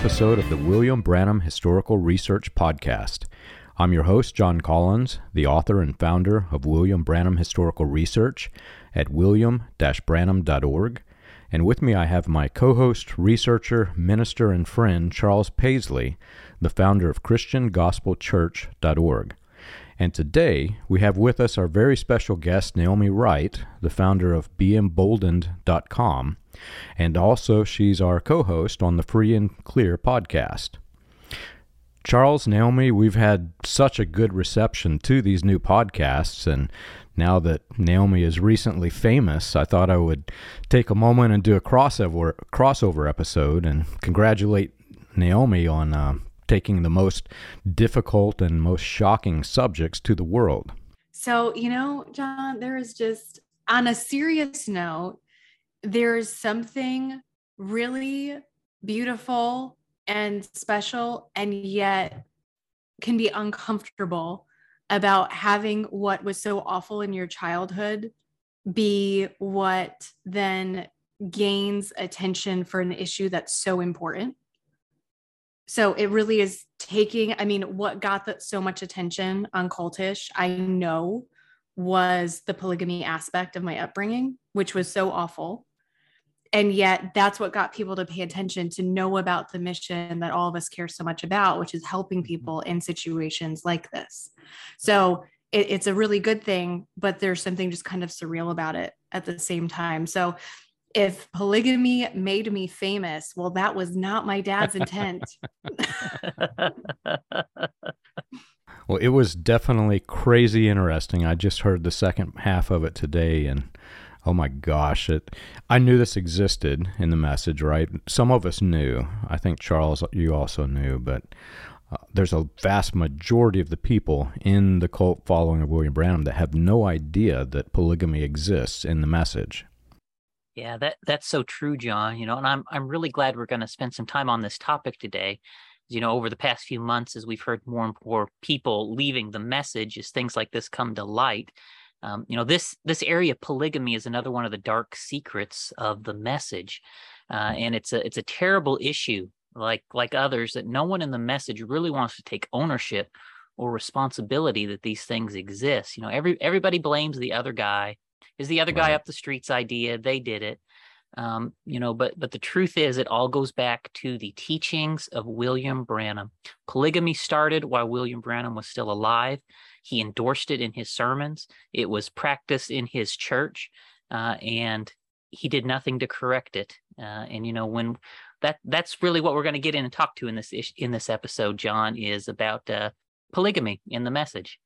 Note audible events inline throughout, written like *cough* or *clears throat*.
episode of the William Branham Historical Research Podcast. I'm your host, John Collins, the author and founder of William Branham Historical Research at william branham.org. And with me, I have my co host, researcher, minister, and friend, Charles Paisley, the founder of ChristianGospelChurch.org. And today we have with us our very special guest, Naomi Wright, the founder of BeEmboldened.com, and also she's our co host on the Free and Clear podcast. Charles, Naomi, we've had such a good reception to these new podcasts, and now that Naomi is recently famous, I thought I would take a moment and do a crossover crossover episode and congratulate Naomi on uh, taking the most difficult and most shocking subjects to the world. So, you know, John, there is just, on a serious note, there's something really beautiful and special, and yet can be uncomfortable about having what was so awful in your childhood be what then gains attention for an issue that's so important so it really is taking i mean what got that so much attention on cultish i know was the polygamy aspect of my upbringing which was so awful. And yet that's what got people to pay attention to know about the mission that all of us care so much about which is helping mm-hmm. people in situations like this. So it, it's a really good thing but there's something just kind of surreal about it at the same time. So if polygamy made me famous, well, that was not my dad's intent. *laughs* well, it was definitely crazy interesting. I just heard the second half of it today and oh my gosh, it I knew this existed in the message, right? Some of us knew. I think Charles you also knew, but uh, there's a vast majority of the people in the cult following of William Branham that have no idea that polygamy exists in the message. Yeah, that that's so true, John. You know, and I'm I'm really glad we're going to spend some time on this topic today. You know, over the past few months, as we've heard more and more people leaving the message, as things like this come to light, um, you know, this this area of polygamy is another one of the dark secrets of the message, uh, and it's a it's a terrible issue, like like others, that no one in the message really wants to take ownership or responsibility that these things exist. You know, every everybody blames the other guy is the other guy up the street's idea. They did it. Um, you know, but but the truth is, it all goes back to the teachings of William Branham. Polygamy started while William Branham was still alive. He endorsed it in his sermons. It was practiced in his church, uh, and he did nothing to correct it. Uh, and you know, when that that's really what we're going to get in and talk to in this in this episode, John, is about uh, polygamy in the message.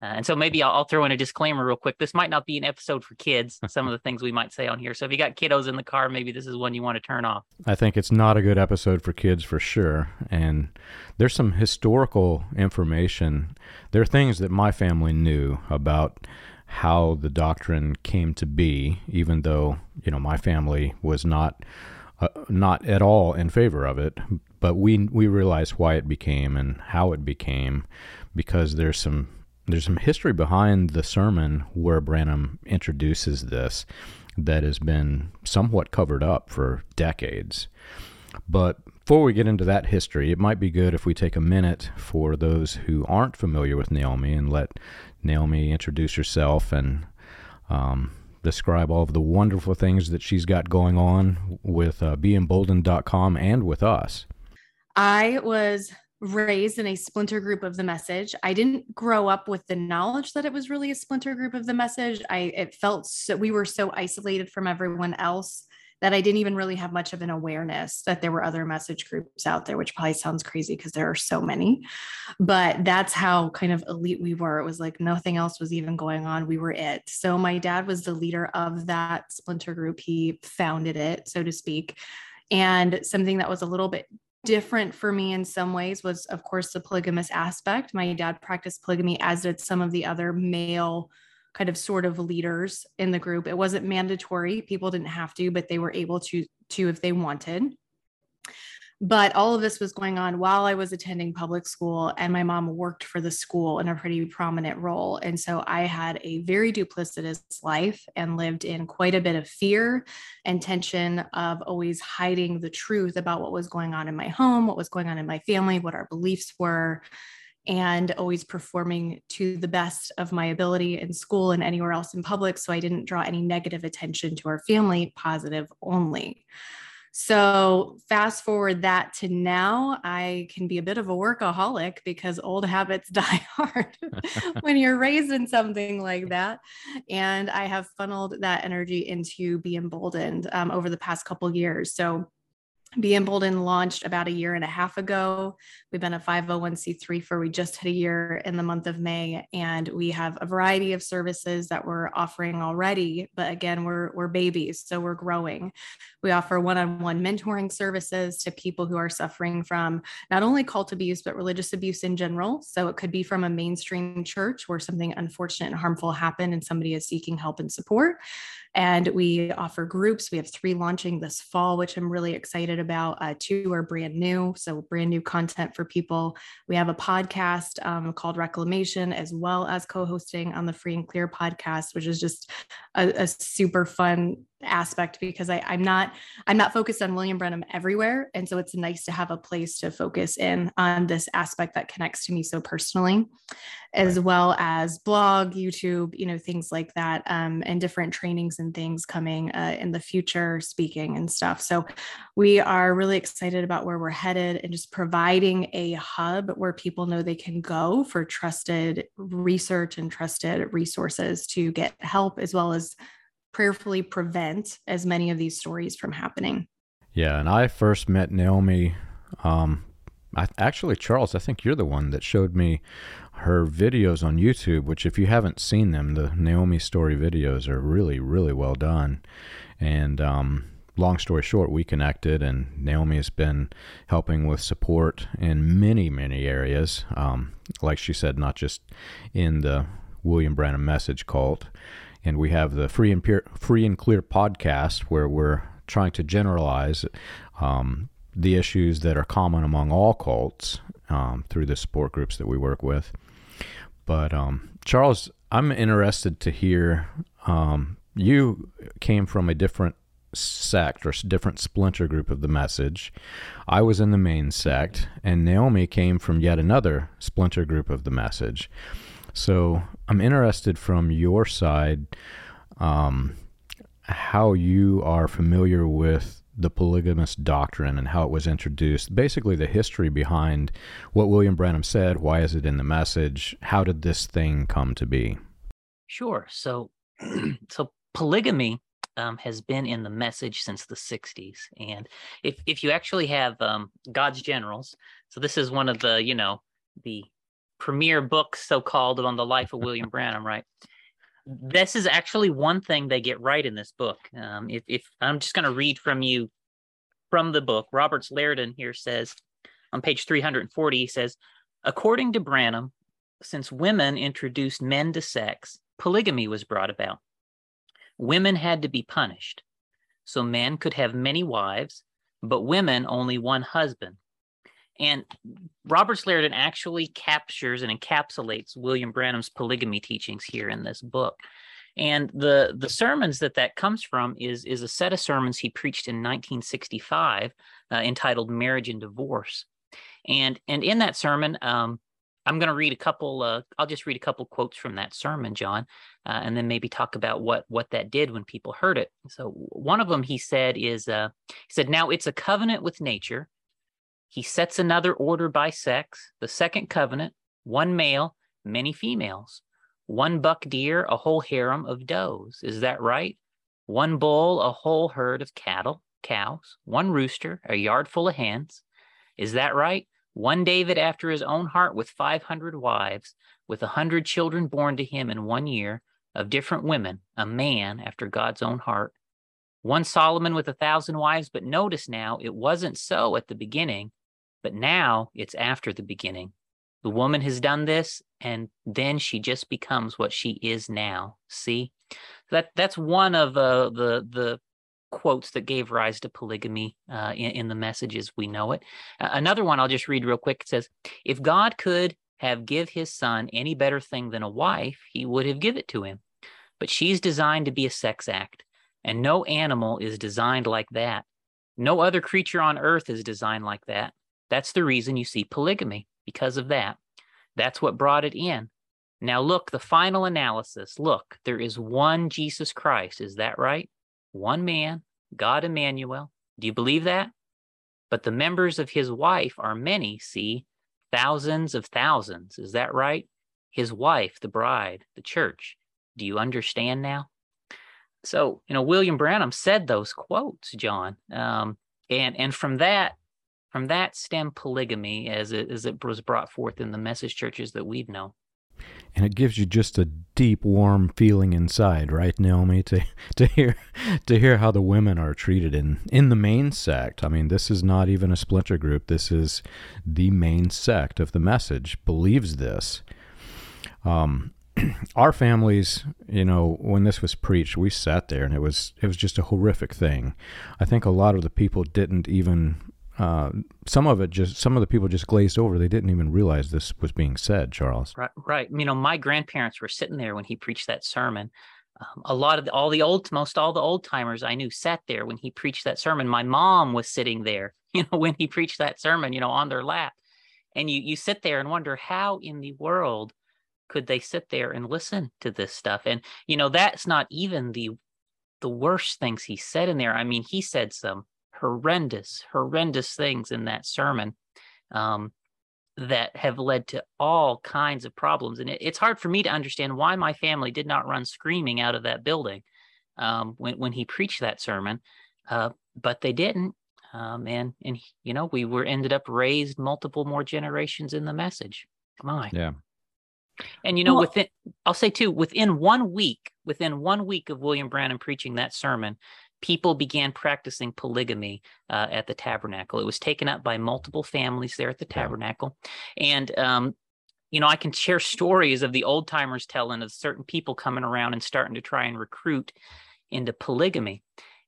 Uh, and so maybe I'll, I'll, throw in a disclaimer real quick. This might not be an episode for kids, *laughs* some of the things we might say on here. So if you got kiddos in the car, maybe this is one you want to turn off. I think it's not a good episode for kids for sure. And there's some historical information. There are things that my family knew about how the doctrine came to be, even though, you know, my family was not. Uh, not at all in favor of it, but we we realized why it became and how it became, because there's some there's some history behind the sermon where Branham introduces this that has been somewhat covered up for decades. But before we get into that history, it might be good if we take a minute for those who aren't familiar with Naomi and let Naomi introduce herself and um, describe all of the wonderful things that she's got going on with uh, BeEmboldened.com and with us. I was raised in a splinter group of the message. I didn't grow up with the knowledge that it was really a splinter group of the message. I it felt so we were so isolated from everyone else that I didn't even really have much of an awareness that there were other message groups out there, which probably sounds crazy because there are so many. But that's how kind of elite we were. It was like nothing else was even going on. We were it. So my dad was the leader of that splinter group. He founded it, so to speak. And something that was a little bit different for me in some ways was, of course, the polygamous aspect. My dad practiced polygamy, as did some of the other male kind of sort of leaders in the group. It wasn't mandatory; people didn't have to, but they were able to to if they wanted. But all of this was going on while I was attending public school, and my mom worked for the school in a pretty prominent role. And so I had a very duplicitous life and lived in quite a bit of fear and tension of always hiding the truth about what was going on in my home, what was going on in my family, what our beliefs were. And always performing to the best of my ability in school and anywhere else in public. So I didn't draw any negative attention to our family, positive only. So, fast forward that to now, I can be a bit of a workaholic because old habits *laughs* die hard *laughs* when you're raised in something like that. And I have funneled that energy into Be Emboldened um, over the past couple years. So, be Emboldened launched about a year and a half ago. We've been a 501c3 for we just hit a year in the month of May, and we have a variety of services that we're offering already. But again, we're we're babies, so we're growing. We offer one-on-one mentoring services to people who are suffering from not only cult abuse but religious abuse in general. So it could be from a mainstream church where something unfortunate and harmful happened, and somebody is seeking help and support. And we offer groups. We have three launching this fall, which I'm really excited about. Uh, two are brand new, so brand new content for people. We have a podcast um, called Reclamation, as well as co hosting on the Free and Clear podcast, which is just a, a super fun aspect because I, I'm not I'm not focused on William Branham everywhere. And so it's nice to have a place to focus in on this aspect that connects to me so personally, as well as blog, YouTube, you know, things like that, um, and different trainings and things coming uh, in the future, speaking and stuff. So we are really excited about where we're headed and just providing a hub where people know they can go for trusted research and trusted resources to get help as well as prayerfully prevent as many of these stories from happening. Yeah, and I first met Naomi. Um, I, actually, Charles, I think you're the one that showed me her videos on YouTube. Which, if you haven't seen them, the Naomi story videos are really, really well done. And um, long story short, we connected, and Naomi has been helping with support in many, many areas. Um, like she said, not just in the William Branham message cult, and we have the free and Pure, free and clear podcast where we're trying to generalize um, the issues that are common among all cults um, through the support groups that we work with. But um, Charles, I'm interested to hear um, you came from a different sect or different splinter group of the message. I was in the main sect, and Naomi came from yet another splinter group of the message. So I'm interested from your side um, how you are familiar with the polygamous doctrine and how it was introduced. Basically, the history behind what William Branham said. Why is it in the message? How did this thing come to be? Sure. So, *clears throat* so polygamy um, has been in the message since the 60s. And if, if you actually have um, God's Generals, so this is one of the, you know, the premier book, so called, on the life of William Branham, right? This is actually one thing they get right in this book. Um, if, if I'm just going to read from you from the book, Roberts Liardon here says on page 340, he says, according to Branham, since women introduced men to sex, polygamy was brought about. Women had to be punished. So men could have many wives, but women only one husband. And Robert Liardon actually captures and encapsulates William Branham's polygamy teachings here in this book. And the the sermons that that comes from is is a set of sermons he preached in 1965 uh, entitled "Marriage and Divorce." And and in that sermon, um, I'm going to read a couple. Uh, I'll just read a couple quotes from that sermon, John, uh, and then maybe talk about what what that did when people heard it. So one of them he said is uh, he said, "Now it's a covenant with nature." He sets another order by sex, the second covenant, one male, many females, one buck deer, a whole harem of does. Is that right? One bull, a whole herd of cattle, cows, one rooster, a yard full of hens. Is that right? One David after his own heart with 500 wives, with a hundred children born to him in one year, of different women, a man after God's own heart. One Solomon with a thousand wives, but notice now, it wasn't so at the beginning. But now it's after the beginning. The woman has done this, and then she just becomes what she is now. See, that that's one of uh, the the quotes that gave rise to polygamy uh, in, in, the messages we know it. Uh, another one I'll just read real quick. It says, "If God could have give His Son any better thing than a wife, He would have give it to him. But she's designed to be a sex act, and no animal is designed like that. No other creature on earth is designed like that. That's the reason you see polygamy because of that. That's what brought it in." Now, look, the final analysis. Look, there is one Jesus Christ. Is that right? one man, God Emmanuel. Do you believe that? But the members of his wife are many, see, thousands of thousands. Is that right? His wife, the bride, the church. Do you understand now? So, you know, William Branham said those quotes, John. Um, and and from that, from that stem polygamy as it as it was brought forth in the message churches that we've known. And it gives you just a deep warm feeling inside right naomi to to hear to hear how the women are treated. In in the main sect i mean this is not even a splinter group. This is the main sect of the message believes this. Um *clears throat* our families you know when this was preached we sat there and it was it was just a horrific thing. I think a lot of the people didn't even uh, some of it just some of the people just glazed over. They didn't even realize this was being said. Charles, right? Right. You know, my grandparents were sitting there when he preached that sermon. Um, a lot of the, all the old, most all the old timers I knew sat there when he preached that sermon. My mom was sitting there, *laughs* you know, when he preached that sermon, you know, on their lap. And you you sit there and wonder how in the world could they sit there and listen to this stuff? And you know, that's not even the the worst things he said in there. I mean, he said some horrendous, horrendous things in that sermon um, that have led to all kinds of problems. And it, it's hard for me to understand why my family did not run screaming out of that building um, when when he preached that sermon, uh, but they didn't. Um, and and you know we were ended up raised multiple more generations in the message. My yeah. And you know, well, within I'll say too, within one week, within one week of William Branham preaching that sermon, people began practicing polygamy uh, at the tabernacle. It was taken up by multiple families there at the tabernacle. And, um, you know, I can share stories of the old timers telling of certain people coming around and starting to try and recruit into polygamy.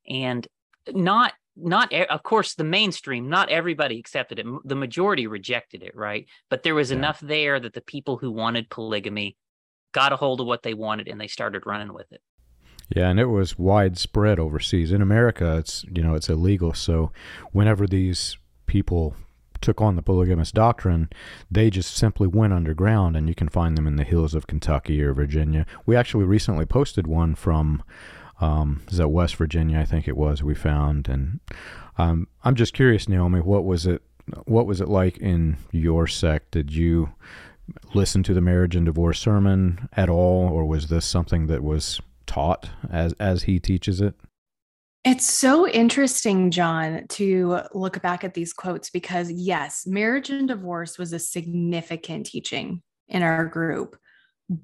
And not, not, of course, the mainstream, not everybody accepted it. The majority rejected it, right? But there was yeah. enough there that the people who wanted polygamy got a hold of what they wanted and they started running with it. Yeah, and it was widespread overseas. In America, it's you know it's illegal. So whenever these people took on the polygamous doctrine, they just simply went underground, and you can find them in the hills of Kentucky or Virginia. We actually recently posted one from um, is that West Virginia? I think it was. We found, and um, I'm just curious, Naomi, what was it? What was it like in your sect? Did you listen to the marriage and divorce sermon at all, or was this something that was taught as as he teaches it? It's so interesting, John, to look back at these quotes because, yes, marriage and divorce was a significant teaching in our group,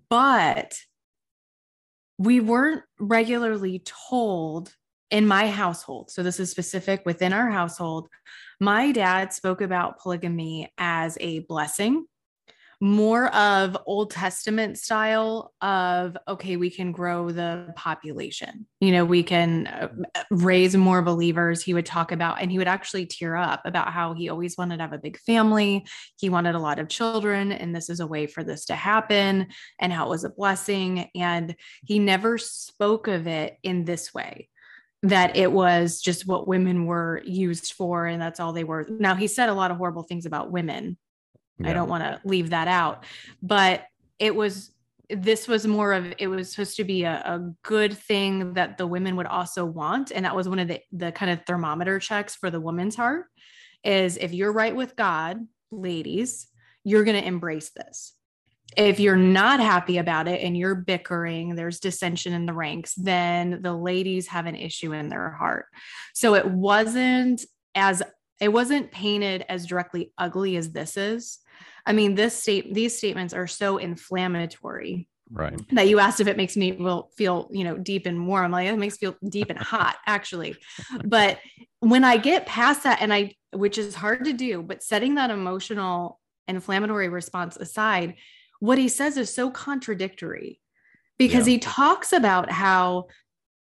but we weren't regularly told in my household. So, this is specific within our household. My dad spoke about polygamy as a blessing more of Old Testament style of, okay, we can grow the population. You know, we can uh, raise more believers. He would talk about, and he would actually tear up about how he always wanted to have a big family. He wanted a lot of children, and this is a way for this to happen, and how it was a blessing. And he never spoke of it in this way that it was just what women were used for and that's all they were. Now, he said a lot of horrible things about women yeah. I don't want to leave that out. But it was this was more of it was supposed to be a, a, good thing that the women would also want and that was one of the the kind of thermometer checks for the woman's heart is if you're right with god ladies you're going to embrace this if you're not happy about it and you're bickering there's dissension in the ranks then the ladies have an issue in their heart so it wasn't as it wasn't painted as directly ugly as this is I mean, this state, these statements are so inflammatory. Right. That you asked if it makes me will feel, you know, deep and warm. Like it makes me feel deep and hot, actually. But when I get past that, and I, which is hard to do, but setting that emotional inflammatory response aside, what he says is so contradictory because yeah. he talks about how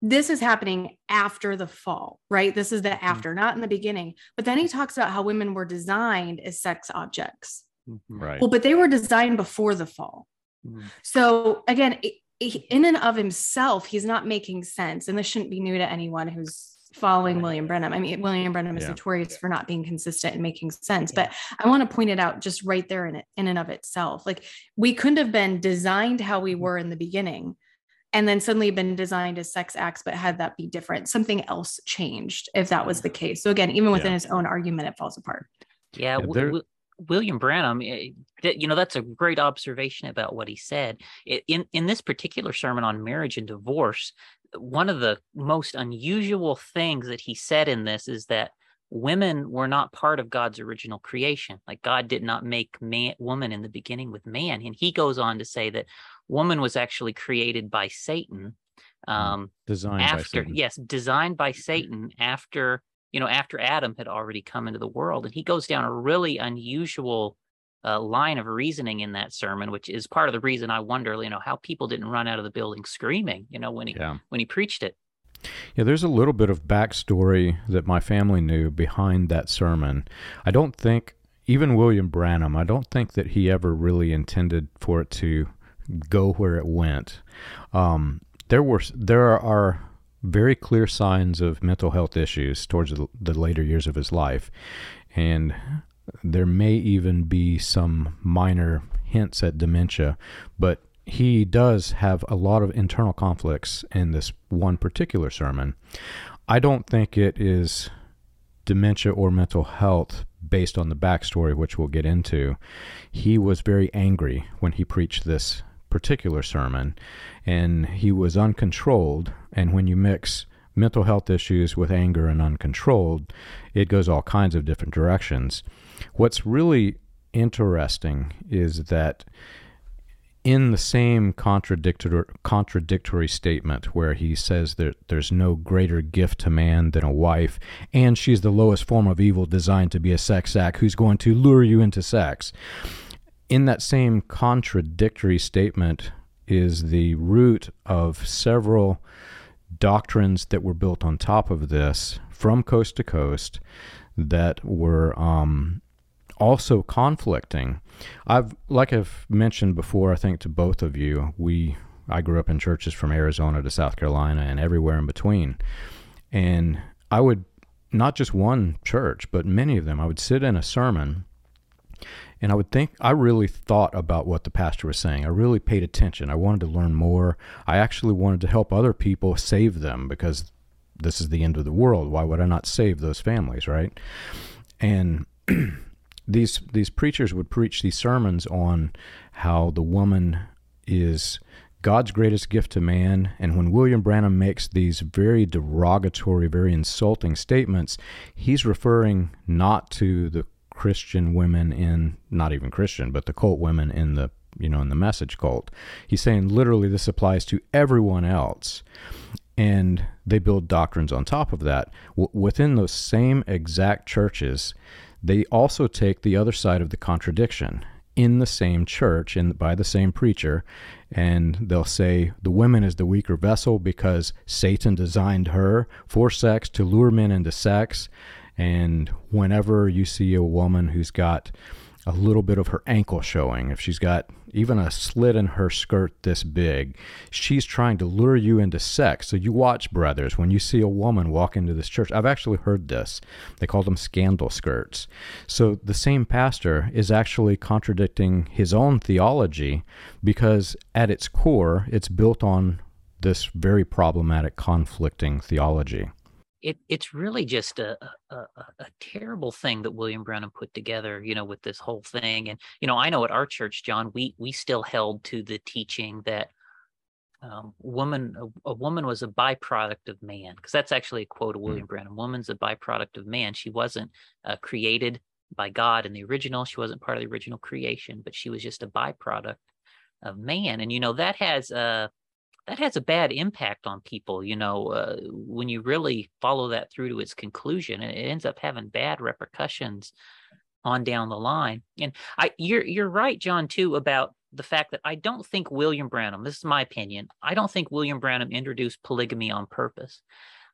this is happening after the fall, right? This is the Mm-hmm. after, not in the beginning. But then he talks about how women were designed as sex objects. Mhm. Right. Well, but they were designed before the fall. Mhm. So again, i- i- in and of himself, he's not making sense. And this shouldn't be new to anyone who's following William Branham. I mean, William Branham is Yeah. notorious for not being consistent and making sense. Yeah. But I want to point it out just right there in it, in and of itself. Like we couldn't have been designed how we Mm-hmm. were in the beginning and then suddenly been designed as sex acts, but had that be different, something else changed if that was the case. So again, even within Yeah. his own argument, it falls apart. Yeah, Yeah, there- Wi- William Branham, eh, you know, that's a great observation about what he said. In in this particular sermon on marriage and divorce, one of the most unusual things that he said in this is that women were not part of God's original creation. Like God did not make man woman in the beginning with man, and he goes on to say that woman was actually created by Satan. Um, Designed by after Satan. yes designed by satan after you know after adam had already come into the world and he goes down a really unusual uh, line of reasoning in that sermon which is part of the reason i wonder you know how people didn't run out of the building screaming you know when he Yeah. when he preached it Yeah, there's a little bit of backstory that my family knew behind that sermon. I don't think, even William Branham, I don't think that he ever really intended for it to go where it went. Um, there were there are very clear signs of mental health issues towards the, later years of his life, and there may even be some minor hints at dementia, but he does have a lot of internal conflicts in this one particular sermon. I don't think it is dementia or mental health based on the backstory, which we'll get into. He was very angry when he preached this particular sermon, and he was uncontrolled. And when you mix mental health issues with anger and uncontrolled, it goes all kinds of different directions. What's really interesting is that in the same contradictory contradictory statement where he says that there's no greater gift to man than a wife and she's the lowest form of evil designed to be a sex act who's going to lure you into sex in that same contradictory statement is the root of several doctrines that were built on top of this from coast to coast that were um, also conflicting. I've like I've mentioned before, I think to both of you, we I grew up in churches from Arizona to South Carolina and everywhere in between. And I would not just one church, but many of them, I would sit in a sermon and I would think I really thought about what the pastor was saying. I really paid attention. I wanted to learn more. I actually wanted to help other people save them because this is the end of the world. Why would I not save those families, right? And *clears throat* these these preachers would preach these sermons on how the woman is God's greatest gift to man. And when William Branham makes these very derogatory, very insulting statements, he's referring not to the Christian women in not even Christian, but the cult women in the you know in the message cult. He's saying literally this applies to everyone else, and they build doctrines on top of that. W- within those same exact churches, they also take the other side of the contradiction in the same church and by the same preacher and they'll say the woman is the weaker vessel because Satan designed her for sex to lure men into sex and whenever you see a woman who's got a little bit of her ankle showing, if she's got even a slit in her skirt this big, she's trying to lure you into sex. So you watch, brothers, when you see a woman walk into this church. I've actually heard this. They call them scandal skirts. So the same pastor is actually contradicting his own theology because at its core, it's built on this very problematic, conflicting theology it it's really just a, a, a terrible thing that William Branham put together, you know, with this whole thing. And you know, I know at our church, John, we we still held to the teaching that um, woman a, a, woman was a byproduct of man, because that's actually a quote of William mm. Branham. Woman's a byproduct of man. She wasn't uh, created by God in the original. She wasn't part of the original creation, but she was just a byproduct of man. And you know, that has a uh, that has a bad impact on people you know uh, when you really follow that through to its conclusion and it ends up having bad repercussions on down the line and i you're you're right john too about the fact that I don't think William Branham, this is my opinion, I don't think William Branham introduced polygamy on purpose.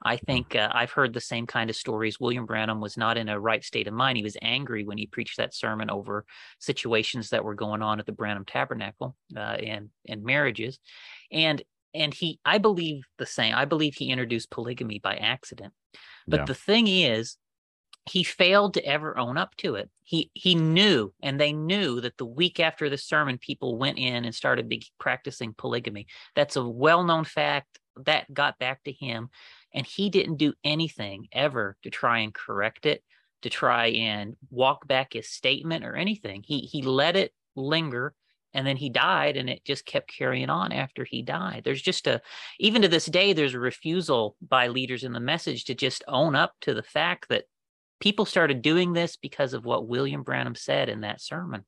I think uh, I've heard the same kind of stories. William Branham was not in a right state of mind. He was angry when he preached that sermon over situations that were going on at the Branham Tabernacle uh, and and marriages, and and he I believe the same. I believe he introduced polygamy by accident. But yeah. the thing is, he failed to ever own up to it. He he knew, and they knew that the week after the sermon, people went in and started practicing polygamy. That's a well-known fact that got back to him and he didn't do anything ever to try and correct it to try and walk back his statement or anything he he let it linger and then he died and it just kept carrying on after he died there's just a even to this day there's a refusal by leaders in the message to just own up to the fact that people started doing this because of what william branham said in that sermon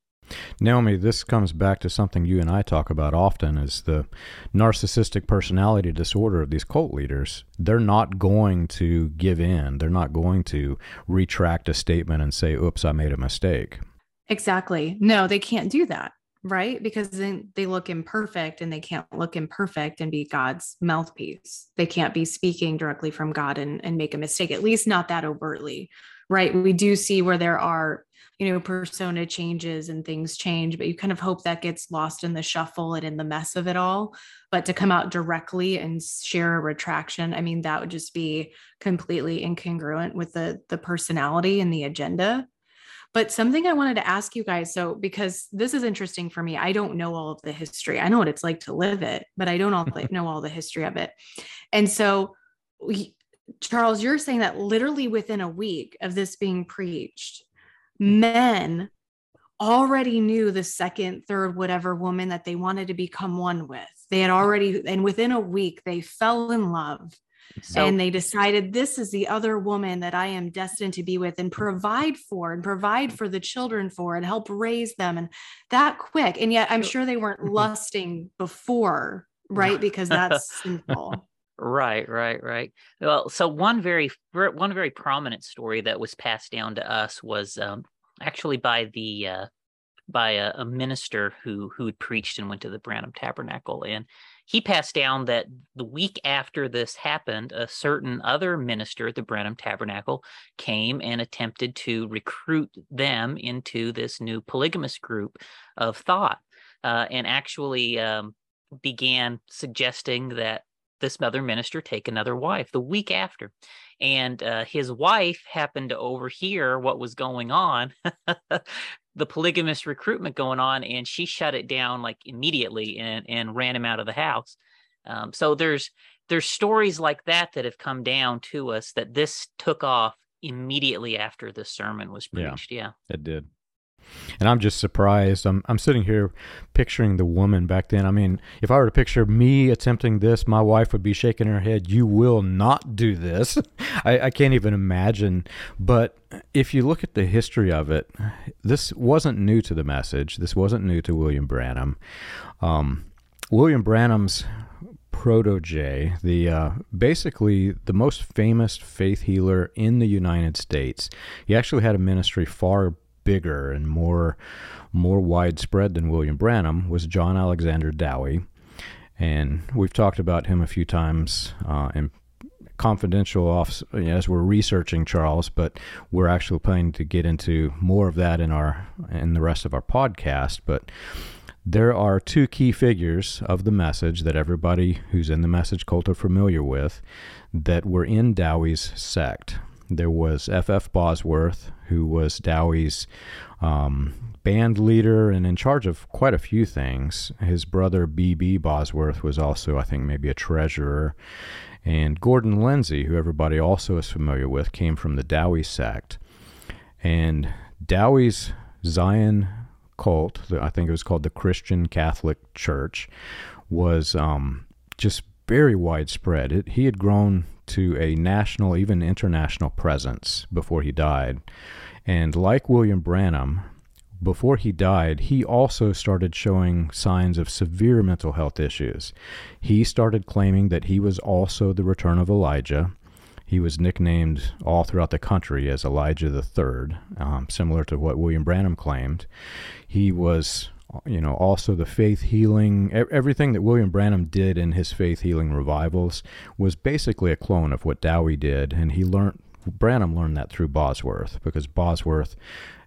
Naomi, this comes back to something you and I talk about often is the narcissistic personality disorder of these cult leaders. They're not going to give in. They're not going to retract a statement and say, oops, I made a mistake. Exactly. No, they can't do that, right? Because then they look imperfect and they can't look imperfect and be God's mouthpiece. They can't be speaking directly from God and, and make a mistake, at least not that overtly, right? We do see where there are you know persona changes and things change but you kind of hope that gets lost in the shuffle and in the mess of it all but to come out directly and share a retraction i mean that would just be completely incongruent with the the personality and the agenda but something i wanted to ask you guys so because this is interesting for me i don't know all of the history i know what it's like to live it but i don't all, *laughs* know all the history of it and so we, charles you're saying that literally within a week of this being preached men already knew the second, third, whatever woman that they wanted to become one with. They had already, and within a week, they fell in love. So, and they decided this is the other woman that I am destined to be with and provide for and provide for the children for and help raise them and that quick. And yet I'm sure they weren't mm-hmm. lusting before, right? Because that's *laughs* simple. Right, right, right. Well, so one very one very prominent story that was passed down to us was um, actually by the uh, by a, a, minister who who had preached and went to the Branham Tabernacle, and he passed down that the week after this happened, a certain other minister at the Branham Tabernacle came and attempted to recruit them into this new polygamous group of thought, uh, and actually um, began suggesting that this other minister take another wife the week after. And uh, his wife happened to overhear what was going on, *laughs* the polygamous recruitment going on, and she shut it down like immediately and, and ran him out of the house. Um, so there's there's stories like that that have come down to us that this took off immediately after the sermon was preached. Yeah, yeah. it did. And I'm just surprised. I'm I'm sitting here picturing the woman back then. I mean, if I were to picture me attempting this, my wife would be shaking her head. You will not do this. *laughs* I, I can't even imagine. But if you look at the history of it, this wasn't new to the message. This wasn't new to William Branham. Um, William Branham's protege, the uh, basically the most famous faith healer in the United States. He actually had a ministry far bigger and more more widespread than William Branham was John Alexander Dowie, and we've talked about him a few times uh, in confidential off as we're researching Charles, but we're actually planning to get into more of that in our in the rest of our podcast. But there are two key figures of the message that everybody who's in the message cult are familiar with that were in Dowie's sect. There was F.F. Bosworth, who was Dowie's um, band leader and in charge of quite a few things. His brother B.B. Bosworth was also, I think, maybe a treasurer. And Gordon Lindsay, who everybody also is familiar with, came from the Dowie sect. And Dowie's Zion cult, I think it was called the Christian Catholic Church, was um, just very widespread. It, he had grown to a national, even international presence before he died. And like William Branham, before he died, he also started showing signs of severe mental health issues. He started claiming that he was also the return of Elijah. He was nicknamed all throughout the country as Elijah the Third, um, similar to what William Branham claimed. He was you know, also the faith healing, everything that William Branham did in his faith healing revivals was basically a clone of what Dowie did. And he learned, Branham learned that through Bosworth because Bosworth,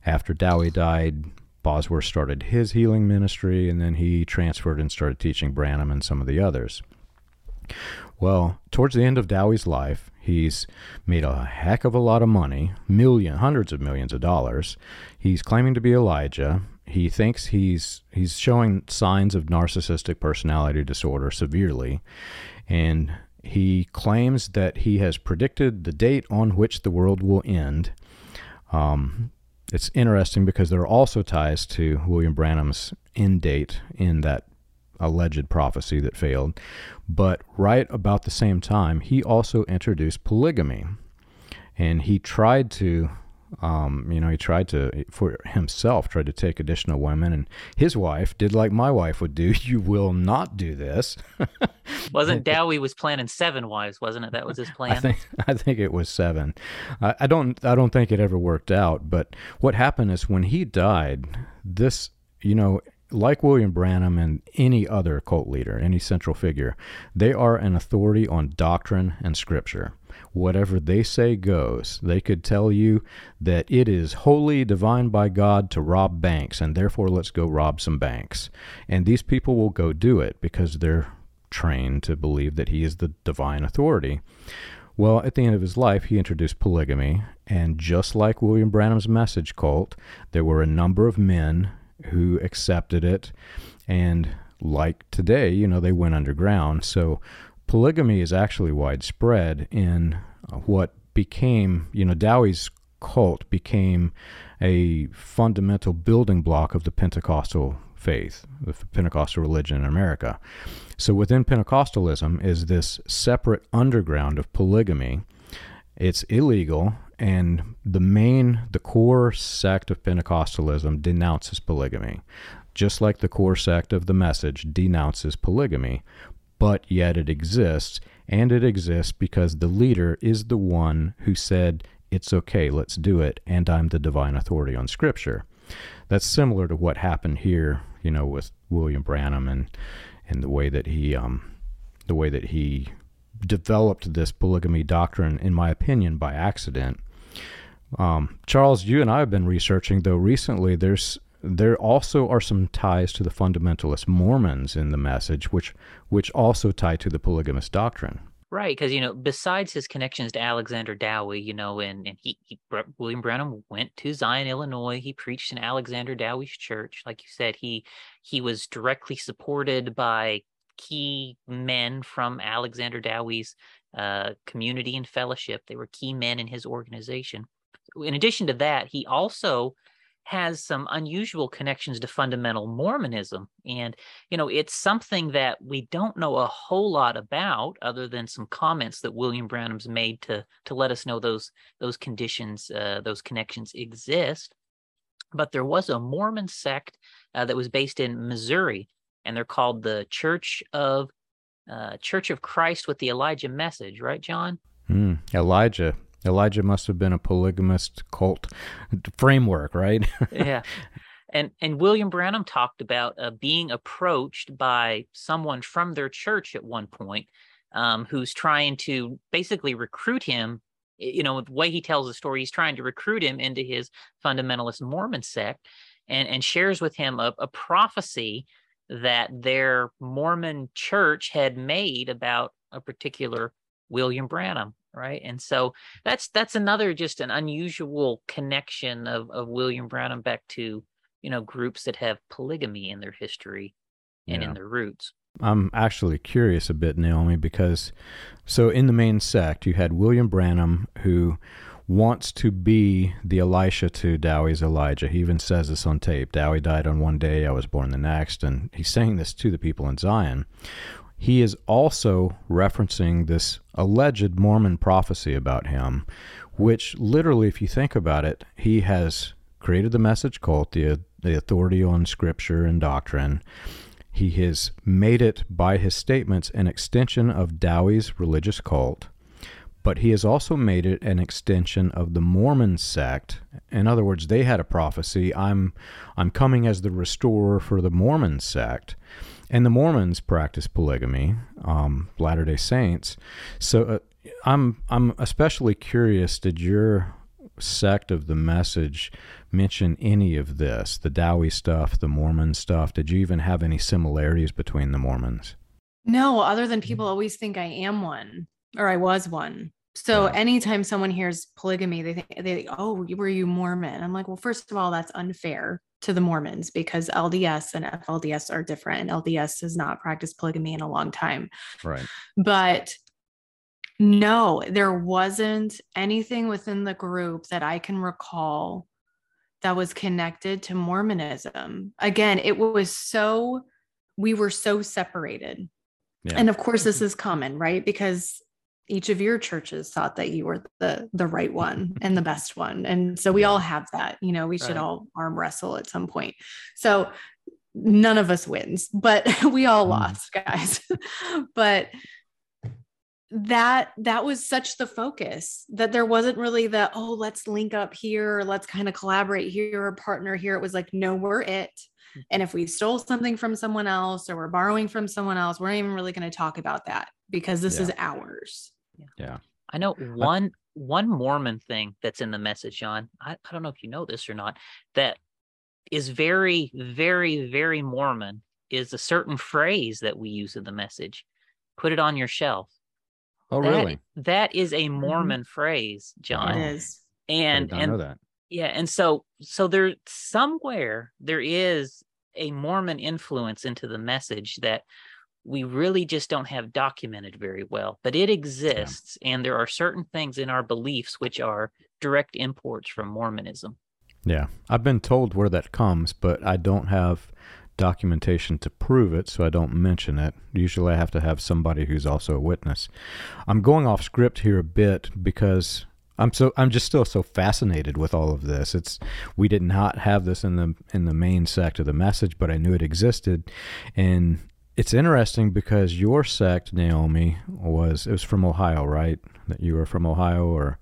after Dowie died, Bosworth started his healing ministry and then he transferred and started teaching Branham and some of the others. Well, towards the end of Dowie's life, he's made a heck of a lot of money, million, hundreds of millions of dollars. He's claiming to be Elijah. He thinks he's he's showing signs of narcissistic personality disorder severely, and he claims that he has predicted the date on which the world will end. Um, it's interesting because there are also ties to William Branham's end date in that alleged prophecy that failed. But right about the same time, he also introduced polygamy. And he tried to um, you know, he tried to, for himself, tried to take additional women, and his wife did like my wife would do. *laughs* You will not do this. *laughs* wasn't Dowie was planning seven wives, wasn't it? That was his *laughs* plan. I think I think it was seven. I, I don't I don't think it ever worked out. But what happened is when he died, this you know like William Branham and any other cult leader, any central figure, they are an authority on doctrine and scripture. Whatever they say goes. They could tell you that it is wholly divine by God to rob banks, and therefore let's go rob some banks. And these people will go do it because they're trained to believe that he is the divine authority. Well, at the end of his life, he introduced polygamy, and just like William Branham's message cult, there were a number of men who accepted it. And like today, you know, they went underground. So polygamy is actually widespread in uh, what became, you know, Dowie's cult became a fundamental building block of the Pentecostal faith, the Pentecostal religion in America. So within Pentecostalism is this separate underground of polygamy. It's illegal and the main, the core sect of Pentecostalism denounces polygamy, just like the core sect of the message denounces polygamy, but yet it exists, and it exists because the leader is the one who said, It's okay, let's do it, and I'm the divine authority on Scripture. That's similar to what happened here, you know, with William Branham and, and the way that he um, the way that he developed this polygamy doctrine, in my opinion, by accident. Um, Charles, you and I have been researching though recently. There's there also are some ties to the fundamentalist Mormons in the message, which which also tie to the polygamous doctrine. Right, because you know, besides his connections to Alexander Dowie, you know, and and he, he William Branham went to Zion, Illinois. He preached in Alexander Dowie's church, like you said. He he was directly supported by key men from Alexander Dowie's uh, community and fellowship. They were key men in his organization in addition to that, he also has some unusual connections to fundamental Mormonism. And, you know, it's something that we don't know a whole lot about other than some comments that William Branham's made to to let us know those those conditions, uh, those connections exist. But there was a Mormon sect uh, that was based in Missouri, and they're called the Church of uh, Church of Christ with the Elijah Message, right, John? Mm, Elijah Elijah must have been a polygamist cult framework, right? *laughs* yeah. And and William Branham talked about uh, being approached by someone from their church at one point, um, who's trying to basically recruit him. You know, the way he tells the story, he's trying to recruit him into his fundamentalist Mormon sect, and and shares with him a, a prophecy that their Mormon church had made about a particular William Branham right and so that's that's another just an unusual connection of of william branham back to you know groups that have polygamy in their history and yeah. in their roots i'm actually curious a bit naomi because so in the main sect you had william branham who wants to be the elisha to dowie's elijah he even says this on tape dowie died on one day i was born the next and he's saying this to the people in zion he is also referencing this alleged Mormon prophecy about him, which literally, if you think about it, he has created the message cult, the, the authority on scripture and doctrine. He has made it by his statements an extension of Dowie's religious cult. But he has also made it an extension of the Mormon sect. In other words, they had a prophecy, I'm I'm coming as the restorer for the Mormon sect. And the Mormons practice polygamy, um, Latter-day Saints. So uh, I'm I'm especially curious did your sect of the message mention any of this, the Dowie stuff, the Mormon stuff? Did you even have any similarities between the Mormons? No, other than people always think I am one or I was one. So yeah. anytime someone hears polygamy, they think they oh, were you Mormon? I'm like, well, first of all, that's unfair to the Mormons because LDS and FLDS are different, and LDS has not practiced polygamy in a long time. Right. But no, there wasn't anything within the group that I can recall that was connected to Mormonism. Again, it was so we were so separated. Yeah. And of course, this is common, right? Because each of your churches thought that you were the the right one *laughs* and the best one and so we all have that you know we should right. all arm wrestle at some point so none of us wins but *laughs* we all mm. lost *laughs* guys but that that was such the focus that there wasn't really the oh let's link up here let's kind of collaborate here or partner here it was like no we're it. And if we stole something from someone else or we're borrowing from someone else we're not even really going to talk about that because this yeah. is ours yeah. I know one one Mormon thing that's in the message, John. I, I don't know if you know this or not, that is very, very, very Mormon is a certain phrase that we use in the message. Put it on your shelf. Oh, that, really? That is a mm-hmm. Mormon mm-hmm. phrase, John. It is. And and that. Yeah, and so so there somewhere there is a Mormon influence into the message that we really just don't have documented very well, but it exists. Yeah. And there are certain things in our beliefs which are direct imports from Mormonism. Yeah. I've been told where that comes, but I don't have documentation to prove it, so I don't mention it. Usually I have to have somebody who's also a witness. I'm going off script here a bit because I'm so I'm just still so fascinated with all of this. It's we did not have this in the in the main sect of the message, but I knew it existed, and it's interesting because your sect, Naomi, was it was from Ohio, right? That you were from Ohio, or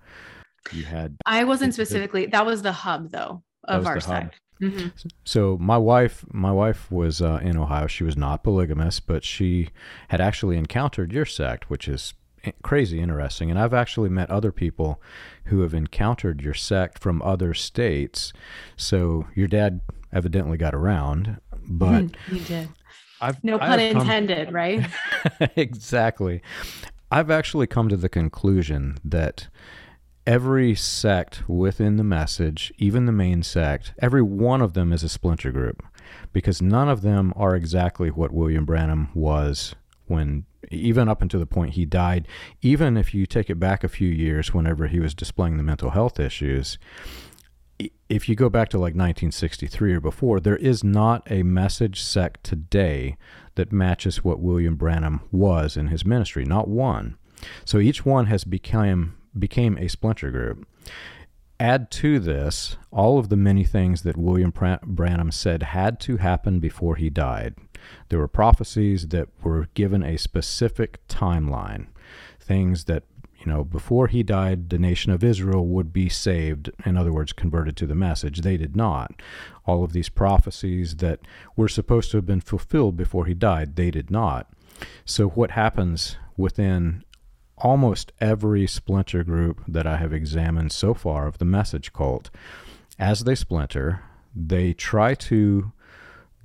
you had. I wasn't specifically. That was the hub, though, of our sect. Mm-hmm. So my wife, my wife was uh, in Ohio. She was not polygamous, but she had actually encountered your sect, which is crazy interesting. And I've actually met other people who have encountered your sect from other states. So your dad evidently got around, but *laughs* he did. I've, no pun I've intended, come... right? *laughs* exactly. I've actually come to the conclusion that every sect within the message, even the main sect, every one of them is a splinter group because none of them are exactly what William Branham was when even up until the point he died even if you take it back a few years whenever he was displaying the mental health issues if you go back to like 1963 or before, there is not a message sect today that matches what William Branham was in his ministry. Not one. So each one has become became a splinter group. Add to this all of the many things that William Branham said had to happen before he died. There were prophecies that were given a specific timeline, things that you know, before he died, the nation of Israel would be saved, in other words, converted to the message. They did not. All of these prophecies that were supposed to have been fulfilled before he died, they did not. So, what happens within almost every splinter group that I have examined so far of the message cult, as they splinter, they try to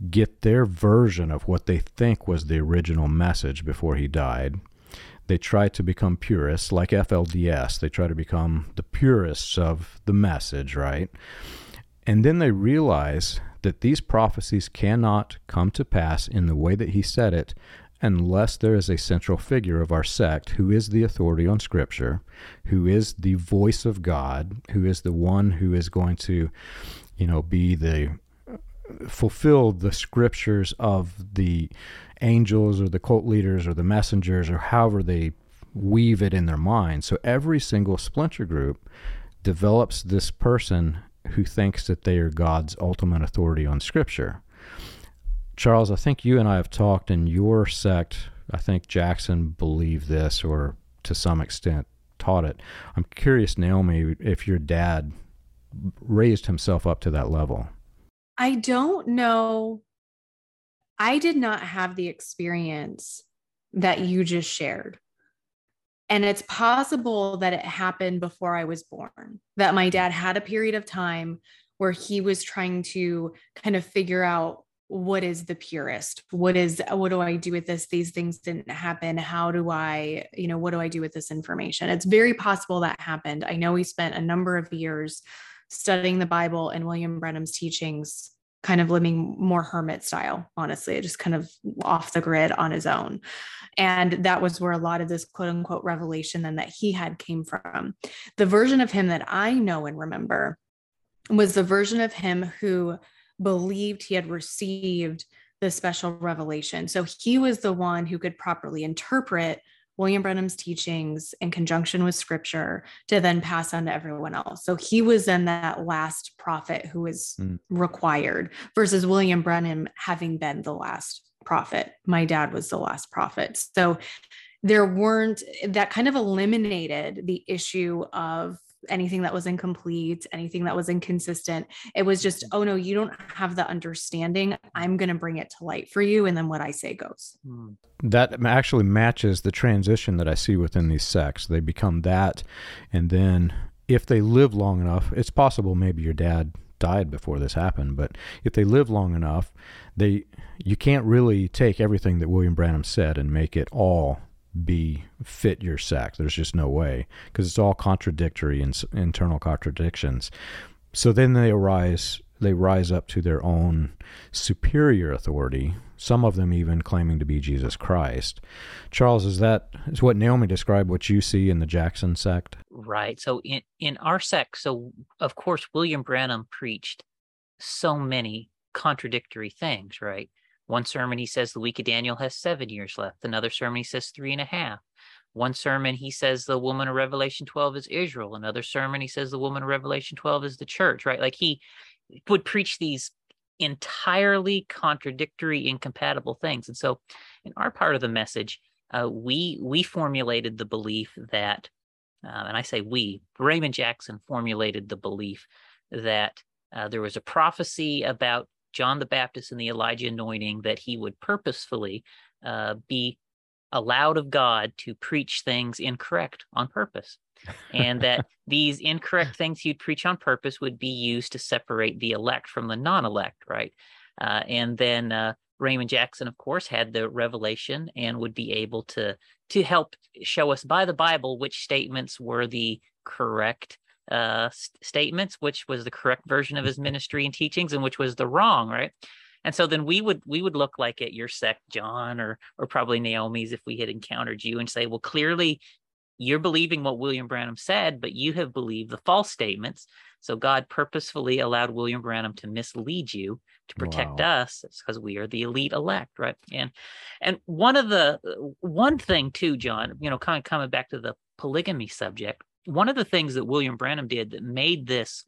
get their version of what they think was the original message before he died they try to become purists, like FLDS. They try to become the purists of the message, right? And then they realize that these prophecies cannot come to pass in the way that he said it unless there is a central figure of our sect who is the authority on Scripture, who is the voice of God, who is the one who is going to, you know, be the fulfill the scriptures of the angels or the cult leaders or the messengers or however they weave it in their mind. So every single splinter group develops this person who thinks that they are God's ultimate authority on scripture. Charles, I think you and I have talked in your sect. I think Jackson believed this or to some extent taught it. I'm curious, Naomi, if your dad raised himself up to that level. I don't know. I did not have the experience that you just shared. And it's possible that it happened before I was born, that my dad had a period of time where he was trying to kind of figure out what is the purest? What is what do i do with this? These things didn't happen. How do i you know what do i do with this information? It's very possible that happened. I know we spent a number of years studying the bible and william branham's teachings kind of living more hermit style honestly just kind of off the grid on his own. And that was where a lot of this quote unquote revelation then that he had came from. The version of him that i know and remember was the version of him who believed he had received the special revelation. So he was the one who could properly interpret William Branham's teachings in conjunction with scripture to then pass on to everyone else. So he was then that last prophet who was mm. required versus William Branham having been the last prophet. My dad was the last prophet. So there weren't that kind of eliminated the issue of anything that was incomplete, anything that was inconsistent. It was just, mm-hmm. oh no, you don't have the understanding. I'm going to bring it to light for you. And then what I say goes. Hmm. That actually matches the transition that I see within these sects. They become that. And then if they live long enough, it's possible maybe your dad died before this happened, but if they live long enough, they you can't really take everything that William Branham said and make it all be fit your sect. There's just no way because it's all contradictory and internal contradictions. So then they arise, they rise up to their own superior authority. Some of them even claiming to be Jesus Christ. Charles, is that is what Naomi described? What you see in the Jackson sect? Right. So in in our sect, so of course William Branham preached so many contradictory things, right? One sermon, he says the week of Daniel has seven years left. Another sermon, he says three and a half. One sermon, he says the woman of Revelation 12 is Israel. Another sermon, he says the woman of Revelation 12 is the church, right? Like he would preach these entirely contradictory, incompatible things. And so in our part of the message, uh, we we formulated the belief that, uh, and I say we, Raymond Jackson formulated the belief that uh, there was a prophecy about John the Baptist and the Elijah anointing that he would purposefully uh, be allowed of God to preach things incorrect on purpose. and that *laughs* these incorrect things he'd preach on purpose would be used to separate the elect from the non elect, right? Uh, and then uh, Raymond Jackson, of course, had the revelation and would be able to to help show us by the Bible which statements were the correct uh, statements, which was the correct version of his ministry and teachings, and which was the wrong, right? And so then we would we would look like at your sect, John, or or probably Naomi's if we had encountered you and say, well, clearly you're believing what William Branham said, but you have believed the false statements. So God purposefully allowed William Branham to mislead you to protect wow. us because we are the elite elect, right? And and one of the one thing too, John, you know, kind of coming back to the polygamy subject, one of the things that William Branham did that made this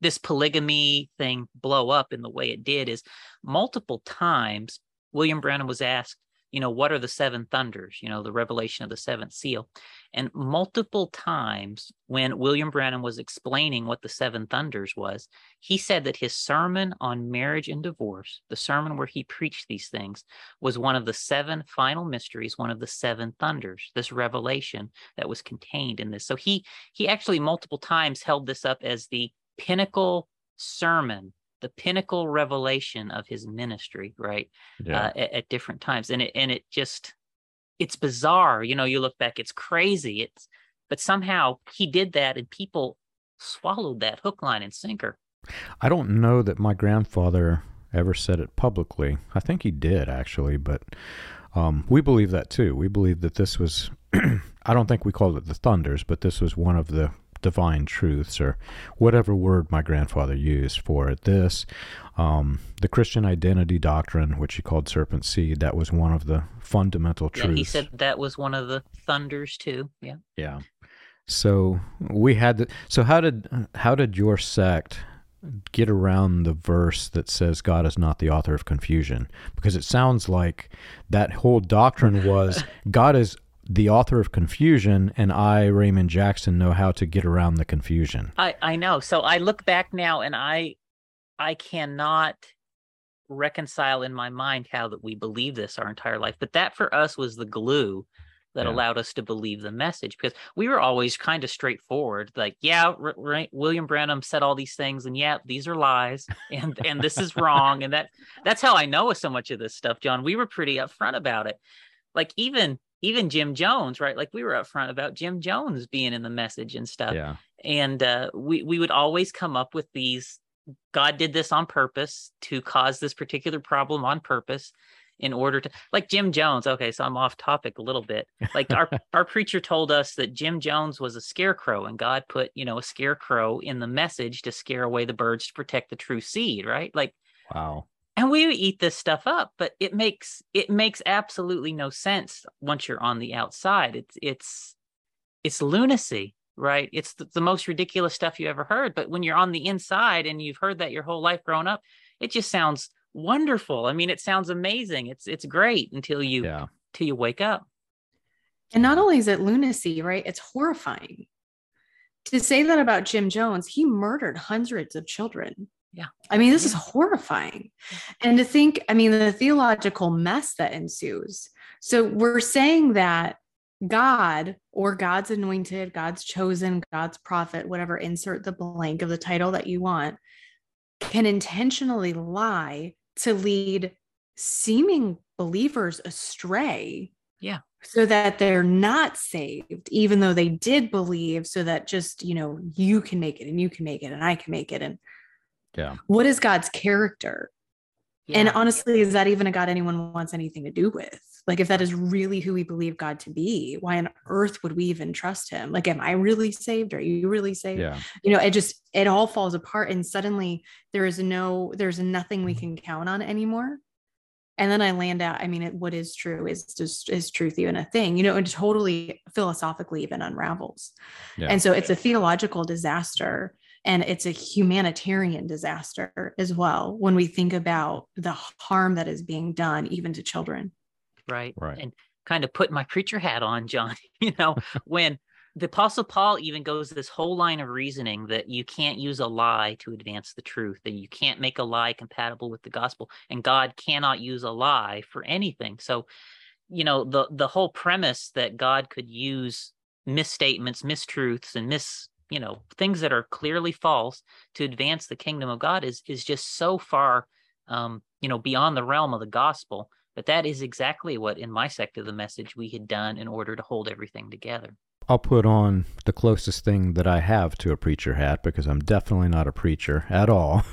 this polygamy thing blow up in the way it did is multiple times William Branham was asked, you know, what are the seven thunders, you know, the revelation of the seventh seal. And multiple times when William Branham was explaining what the seven thunders was, he said that his sermon on marriage and divorce, the sermon where he preached these things, was one of the seven final mysteries, one of the seven thunders, this revelation that was contained in this. So he he actually multiple times held this up as the pinnacle sermon the pinnacle revelation of his ministry, right? Yeah. Uh, at, at, different times, and it and it just it's bizarre. You know, you look back, it's crazy. It's but somehow he did that, and people swallowed that hook, line, and sinker. I don't know that my grandfather ever said it publicly. I think he did actually, but um, we believe that too. We believe that this was. *clears throat* I don't think we called it the thunders, but this was one of the divine truths or whatever word my grandfather used for it. This, um, the Christian identity doctrine, which he called serpent seed, that was one of the fundamental truths. Yeah, he said that was one of the thunders too. Yeah. Yeah. So we had the, so how did how did your sect get around the verse that says God is not the author of confusion? Because it sounds like that whole doctrine was *laughs* God is the author of confusion and I, Raymond Jackson, know how to get around the confusion. I, I know. So I look back now and I I cannot reconcile in my mind how that we believe this our entire life. But that for us was the glue that Yeah. allowed us to believe the message because we were always kind of straightforward like yeah r- right william branham said all these things and yeah these are lies *laughs* and and this is wrong and that that's how i know so much of this stuff john we were pretty upfront about it like even even jim jones right? Like we were upfront about jim jones being in the message and stuff. Yeah. and uh, we we would always come up with these god did this on purpose to cause this particular problem on purpose in order to like jim jones. Okay so i'm off topic a little bit. Like our *laughs* our preacher told us that jim jones was a scarecrow and god put you know a scarecrow in the message to scare away the birds to protect the true seed right? Like Wow. And we eat this stuff up but it makes it makes absolutely no sense once you're on the outside it's it's it's lunacy right it's the, the most ridiculous stuff you ever heard but when you're on the inside and you've heard that your whole life growing up it just sounds wonderful i mean it sounds amazing it's it's great until you Yeah. till you wake up And not only is it lunacy, right? It's horrifying. To say that about Jim Jones, he murdered hundreds of children. Yeah. I mean, this is horrifying. Mm-hmm. And to think, I mean, the theological mess that ensues. So we're saying that God or God's anointed, God's chosen, God's prophet, whatever, insert the blank of the title that you want, can intentionally lie to lead seeming believers astray Yeah. so that they're not saved even though they did believe so that just you know you can make it and you can make it and i can make it and Yeah. what is god's character? And honestly is that even a god anyone wants anything to do with? Like if that is really who we believe god to be why on earth would we even trust him? Like am i really saved? Are you really saved? Yeah. you know it just it all falls apart and suddenly there is no there's nothing we can count on anymore. And then i land out i mean it, what is true is just is truth even a thing you know and totally philosophically even unravels. Yeah. and so it's a theological disaster and it's a humanitarian disaster as well when we think about the harm that is being done even to children right Right. and kind of put my preacher hat on john *laughs* you know *laughs* when the apostle paul even goes this whole line of reasoning that you can't use a lie to advance the truth and you can't make a lie compatible with the gospel and god cannot use a lie for anything so you know the the whole premise that god could use misstatements mistruths and mis you know things that are clearly false to advance the kingdom of god is is just so far um you know beyond the realm of the gospel but that is exactly what in my sect of the message we had done in order to hold everything together I'll put on the closest thing that I have to a preacher hat because I'm definitely not a preacher at all.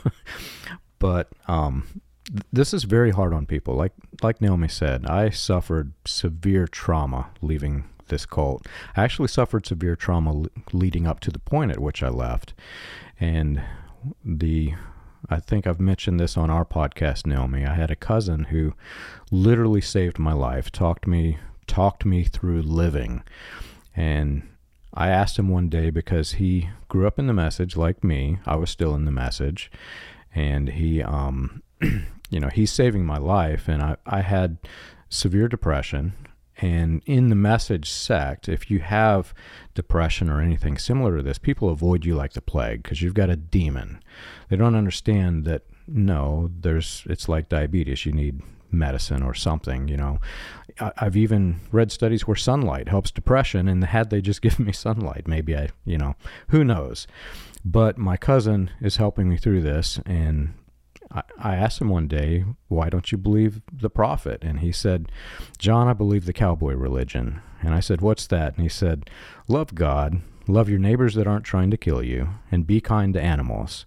*laughs* but um, th- this is very hard on people. Like like Naomi said, I suffered severe trauma leaving this cult. I actually suffered severe trauma le- leading up to the point at which I left, and the I think I've mentioned this on our podcast, Naomi. I had a cousin who literally saved my life, talked me talked me through living. And I asked him one day because he grew up in the message like me. I was still in the message. And he, um, *clears throat* you know, he's saving my life. And I, I had severe depression. And in the message sect, if you have depression or anything similar to this, people avoid you like the plague because you've got a demon. They don't understand that no, there's it's like diabetes. You need medicine or something, you know. I- I've even read studies where sunlight helps depression, and had they just *laughs* given me sunlight, maybe I, you know, who knows. But my cousin is helping me through this, and I, asked him one day, why don't you believe the prophet? And he said, John, I believe the cowboy religion. And I said, what's that? And he said, love God, love your neighbors that aren't trying to kill you, and be kind to animals.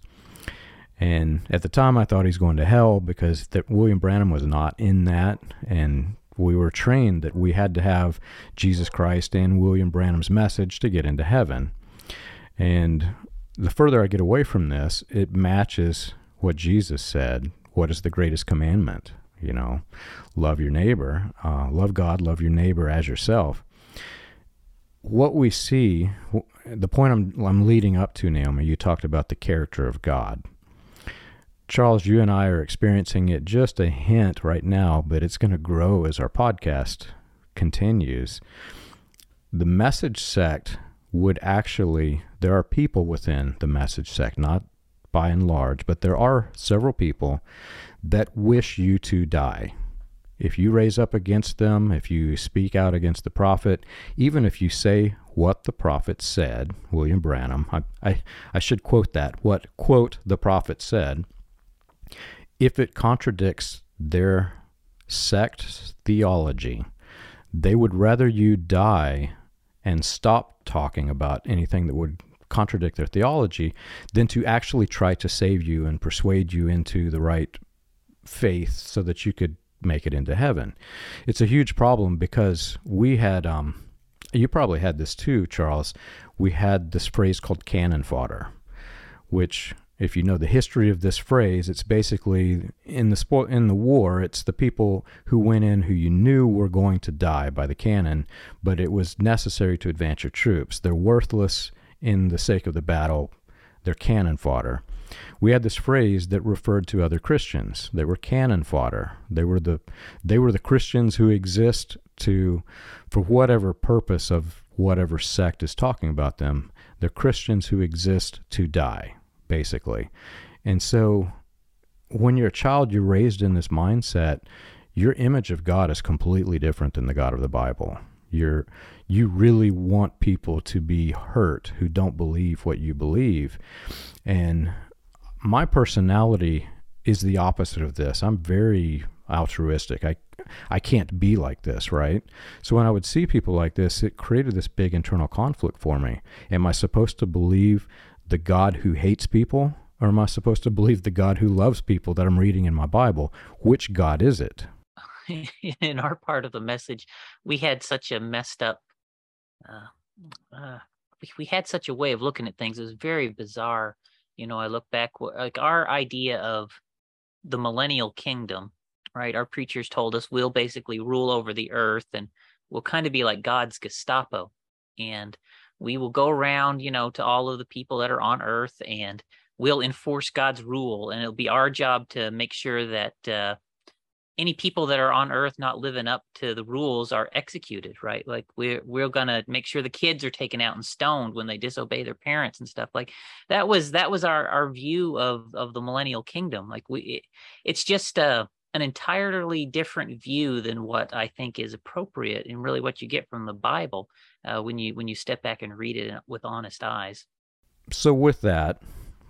And at the time, I thought he's going to hell because that William Branham was not in that, and we were trained that we had to have Jesus Christ and William Branham's message to get into heaven. And the further I get away from this, it matches what Jesus said. What is the greatest commandment? You know, love your neighbor, uh, love God, love your neighbor as yourself. What we see, the point I'm, I'm leading up to, Naomi, you talked about the character of God. Charles, you and I are experiencing it just a hint right now, but it's going to grow as our podcast continues. the message sect would actually, there are people within the message sect, not by and large, but there are several people that wish you to die. If you raise up against them, if you speak out against the prophet, even if you say what the prophet said, William Branham, I, I, I should quote that, what, quote, the prophet said, if it contradicts their sect theology, they would rather you die and stop talking about anything that would contradict their theology than to actually try to save you and persuade you into the right faith so that you could make it into heaven. It's a huge problem because we had um you probably had this too, Charles. We had this phrase called cannon fodder, which if you know the history of this phrase, it's basically in the sport in the war, it's the people who went in who you knew were going to die by the cannon, but it was necessary to advance your troops. They're worthless in the sake of the battle. They're cannon fodder. We had this phrase that referred to other Christians. They were cannon fodder. They were the they were the Christians who exist to for whatever purpose of whatever sect is talking about them. They're Christians who exist to die basically. And so when you're a child, you're raised in this mindset. Your image of God is completely different than the God of the Bible. You're you really want people to be hurt who don't believe what you believe. And my personality is the opposite of this. I'm very altruistic. I I can't be like this, right? So when I would see people like this, it created this big internal conflict for me. Am I supposed to believe the God who hates people? Or am I supposed to believe the God who loves people that I'm reading in my Bible? Which God is it? *laughs* in our part of the message, we had such a messed up, uh, uh, we, we had such a way of looking at things. It was very bizarre. You know, I look back, like our idea of the millennial kingdom, right? Our preachers told us we'll basically rule over the earth and we'll kind of be like God's Gestapo. And we will go around, you know, to all of the people that are on earth and we'll enforce God's rule. And it'll be our job to make sure that uh, any people that are on earth not living up to the rules are executed, right? Like we're we're gonna make sure the kids are taken out and stoned when they disobey their parents and stuff. Like that was that was our our view of of the millennial kingdom. Like we, it, it's just uh an entirely different view than what I think is appropriate and really what you get from the Bible uh, when you when you step back and read it with honest eyes. So with that,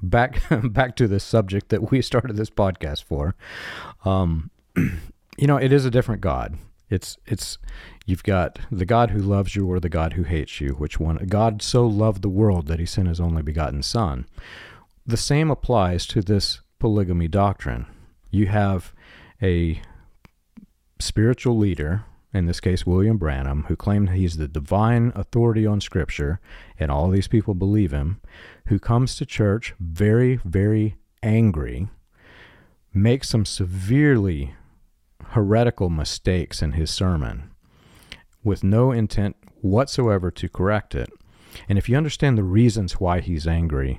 back *laughs* back to the subject that we started this podcast for. Um, *clears throat* you know, it is a different God. It's it's you've got the God who loves you or the God who hates you. Which one? God so loved the world that He sent His only begotten Son. The same applies to this polygamy doctrine. You have a spiritual leader, in this case William Branham, who claimed he's the divine authority on Scripture, and all these people believe him, who comes to church very, very angry, makes some severely heretical mistakes in his sermon with no intent whatsoever to correct it. And if you understand the reasons why he's angry,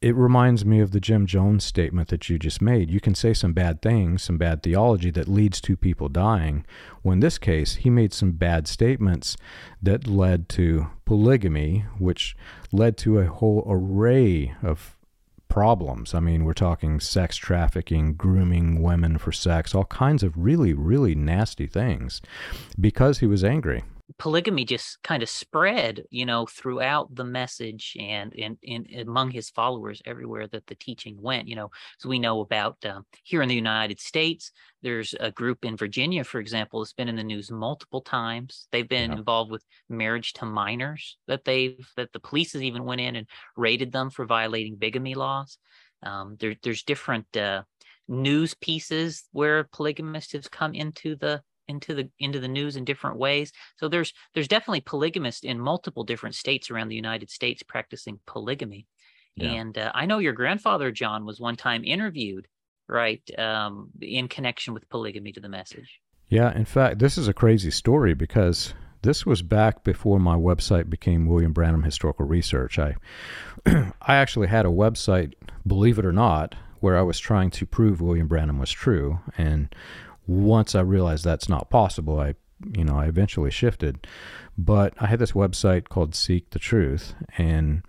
it reminds me of the Jim Jones statement that you just made. You can say some bad things, some bad theology that leads to people dying. Well, in this case, he made some bad statements that led to polygamy, which led to a whole array of problems. I mean, we're talking sex trafficking, grooming women for sex, all kinds of really, really nasty things because he was angry polygamy just kind of spread, you know, throughout the message and in, in, among his followers everywhere that the teaching went. You know, so we know about um, here in the United States, there's a group in Virginia, for example, that's been in the news multiple times. They've been yeah. involved with marriage to minors that they've that the police has even went in and raided them for violating bigamy laws. Um, there, there's different uh, news pieces where polygamists have come into the into the into the news in different ways. So there's there's definitely polygamists in multiple different states around the United States practicing polygamy. Yeah. And uh, I know your grandfather John was one time interviewed, right, um, in connection with polygamy to the message. Yeah, in fact, this is a crazy story because this was back before my website became William Branham Historical Research. I *clears throat* I actually had a website, believe it or not, where I was trying to prove William Branham was true and once I realized that's not possible, I you know, I eventually shifted. But I had this website called Seek the Truth, and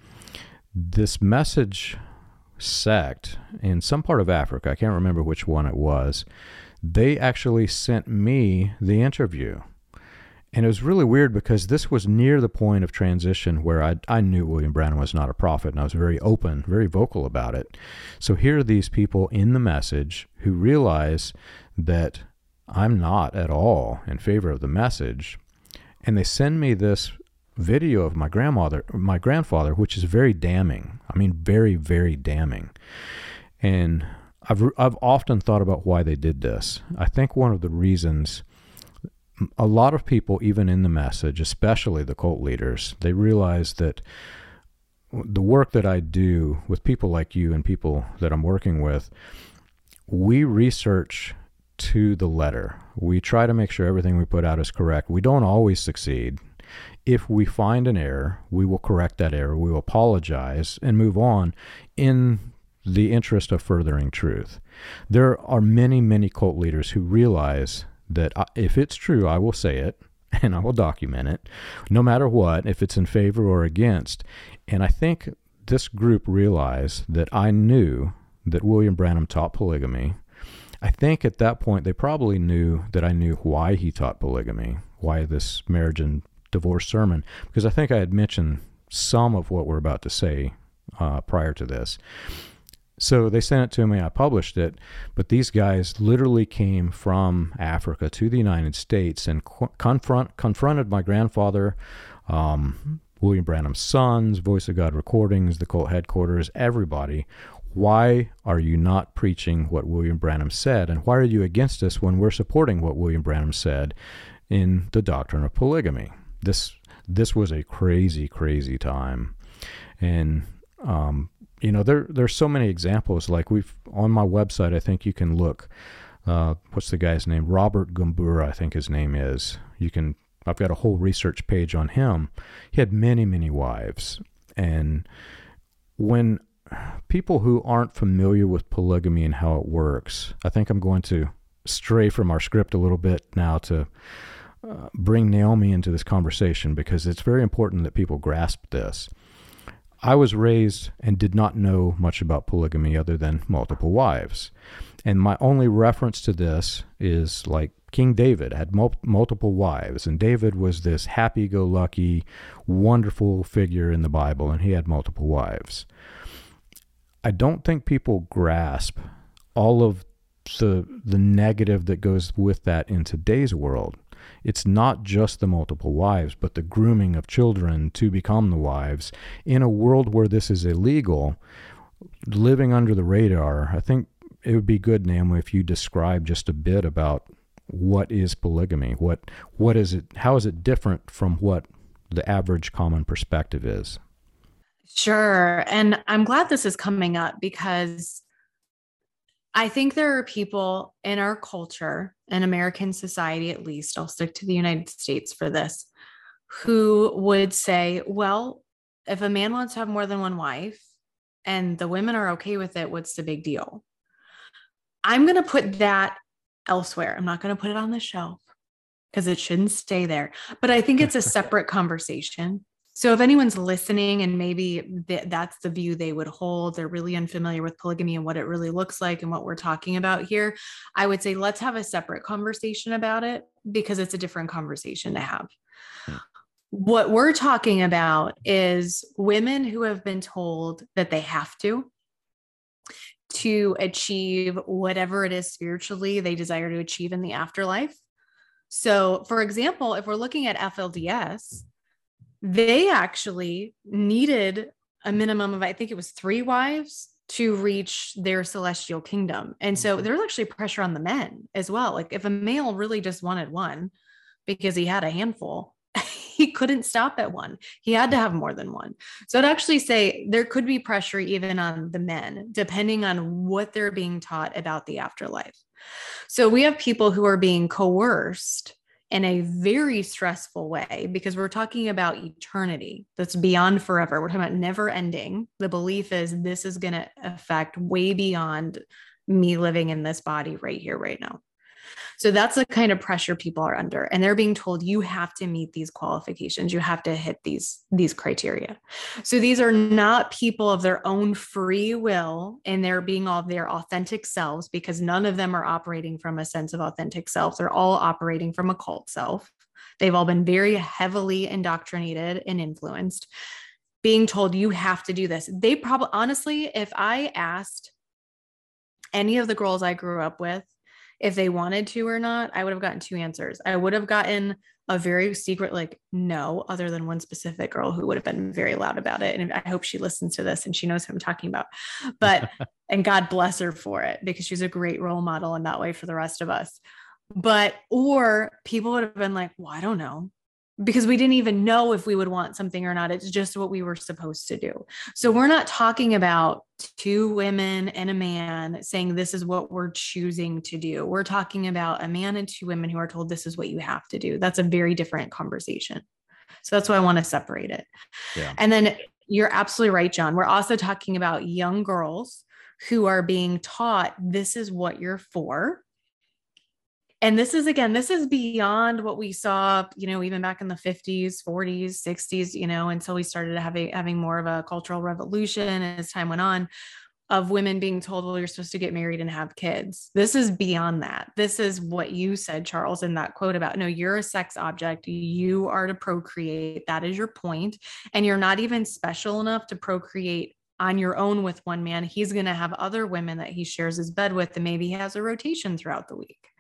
this message sect in some part of Africa, I can't remember which one it was, they actually sent me the interview. And it was really weird because this was near the point of transition where I, I knew William Branham was not a prophet and I was very open, very vocal about it. So here are these people in the message who realize that I'm not at all in favor of the message. And they send me this video of my grandmother, my grandfather, which is very damning. I mean, very, very damning. And I've, I've often thought about why they did this. I think one of the reasons a lot of people, even in the message, especially the cult leaders, they realize that the work that I do with people like you and people that I'm working with, we research to the letter. We try to make sure everything we put out is correct. We don't always succeed. If we find an error, we will correct that error. We will apologize and move on in the interest of furthering truth. There are many, many cult leaders who realize that uh, if it's true, I will say it *laughs* and I will document it, no matter what, if it's in favor or against. And I think this group realized that I knew that William Branham taught polygamy. I think at that point they probably knew that I knew why he taught polygamy, why this marriage and divorce sermon, because I think I had mentioned some of what we're about to say uh, prior to this. So they sent it to me. I published it, but these guys literally came from Africa to the United States and confront confronted my grandfather, um, William Branham's sons, Voice of God recordings, the cult headquarters, everybody. Why are you not preaching what William Branham said, and why are you against us when we're supporting what William Branham said in the doctrine of polygamy? This this was a crazy, crazy time, and um, you know, there there's so many examples. Like we've on my website, I think you can look. Uh, what's the guy's name? Robert Gumbura, I think his name is. You can. I've got a whole research page on him. He had many, many wives, and when people who aren't familiar with polygamy and how it works, I think I'm going to stray from our script a little bit now to uh, bring Naomi into this conversation because it's very important that people grasp this. I was raised and did not know much about polygamy other than multiple wives. And my only reference to this is like King David had mul- multiple wives, and David was this happy go lucky, wonderful figure in the Bible, and he had multiple wives. I don't think people grasp all of the the negative that goes with that in today's world it's not just the multiple wives, but the grooming of children to become the wives. In a world where this is illegal, living under the radar, I think it would be good, Naomi, if you describe just a bit about what is polygamy. What what is it? How is it different from what the average common perspective is? Sure, and I'm glad this is coming up because I think there are people in our culture, in American society at least, I'll stick to the United States for this, who would say, well, if a man wants to have more than one wife and the women are okay with it, what's the big deal? I'm going to put that elsewhere. I'm not going to put it on the shelf because it shouldn't stay there. But I think it's a *laughs* separate conversation. So, if anyone's listening and maybe th- that's the view they would hold, they're really unfamiliar with polygamy and what it really looks like and what we're talking about here, I would say let's have a separate conversation about it because it's a different conversation to have. What we're talking about is women who have been told that they have to to achieve whatever it is spiritually they desire to achieve in the afterlife. So, for example, if we're looking at FLDS, they actually needed a minimum of, I think it was three wives to reach their celestial kingdom. And so mm-hmm. there's actually pressure on the men as well. Like if a male really just wanted one because he had a handful, *laughs* he couldn't stop at one. He had to have more than one. So I'd actually say there could be pressure even on the men, depending on what they're being taught about the afterlife. So we have people who are being coerced in a very stressful way because we're talking about eternity that's beyond forever. We're talking about never ending. The belief is this is going to affect way beyond me living in this body right here, right now. So that's the kind of pressure people are under and they're being told you have to meet these qualifications, you have to hit these these criteria. So these are not people of their own free will and they're being all their authentic selves because none of them are operating from a sense of authentic self. They're all operating from a cult self. They've all been very heavily indoctrinated and influenced being told you have to do this. They probably honestly if I asked any of the girls I grew up with if they wanted to or not, I would have gotten two answers. I would have gotten a very secret, like, no, other than one specific girl who would have been very loud about it. And I hope she listens to this and she knows who I'm talking about. But, *laughs* and God bless her for it because she's a great role model in that way for the rest of us. But, or people would have been like, well, I don't know because we didn't even know if we would want something or not. It's just what we were supposed to do. So we're not talking about two women and a man saying this is what we're choosing to do. We're talking about a man and two women who are told this is what you have to do. That's a very different conversation. So that's why I want to separate it. Yeah. And then you're absolutely right, John. We're also talking about young girls who are being taught this is what you're for and this is again this is beyond what we saw you know even back in the 50s 40s 60s you know until we started having having more of a cultural revolution as time went on of women being told well you're supposed to get married and have kids. This is beyond that. This is what you said charles in that quote about no you're a sex object. You are to procreate. That is your point. And you're not even special enough to procreate on your own with one man. He's going to have other women that he shares his bed with and maybe he has a rotation throughout the week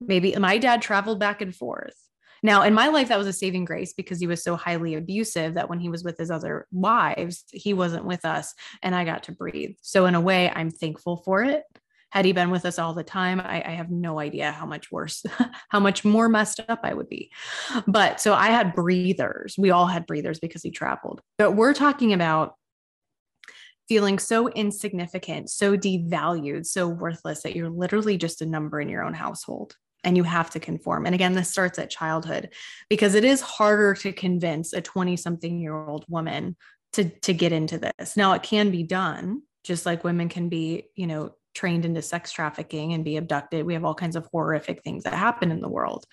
Maybe my dad traveled back and forth. Now, in my life, that was a saving grace because he was so highly abusive that when he was with his other wives, he wasn't with us and I got to breathe. So, in a way, I'm thankful for it. Had he been with us all the time, I, I have no idea how much worse, *laughs* how much more messed up I would be. But so I had breathers. We all had breathers because he traveled. But we're talking about feeling so insignificant, so devalued, so worthless that you're literally just a number in your own household and you have to conform. And again, this starts at childhood because it is harder to convince a 20 something year old woman to, to get into this. Now, it can be done, just like women can be, you know, trained into sex trafficking and be abducted. We have all kinds of horrific things that happen in the world.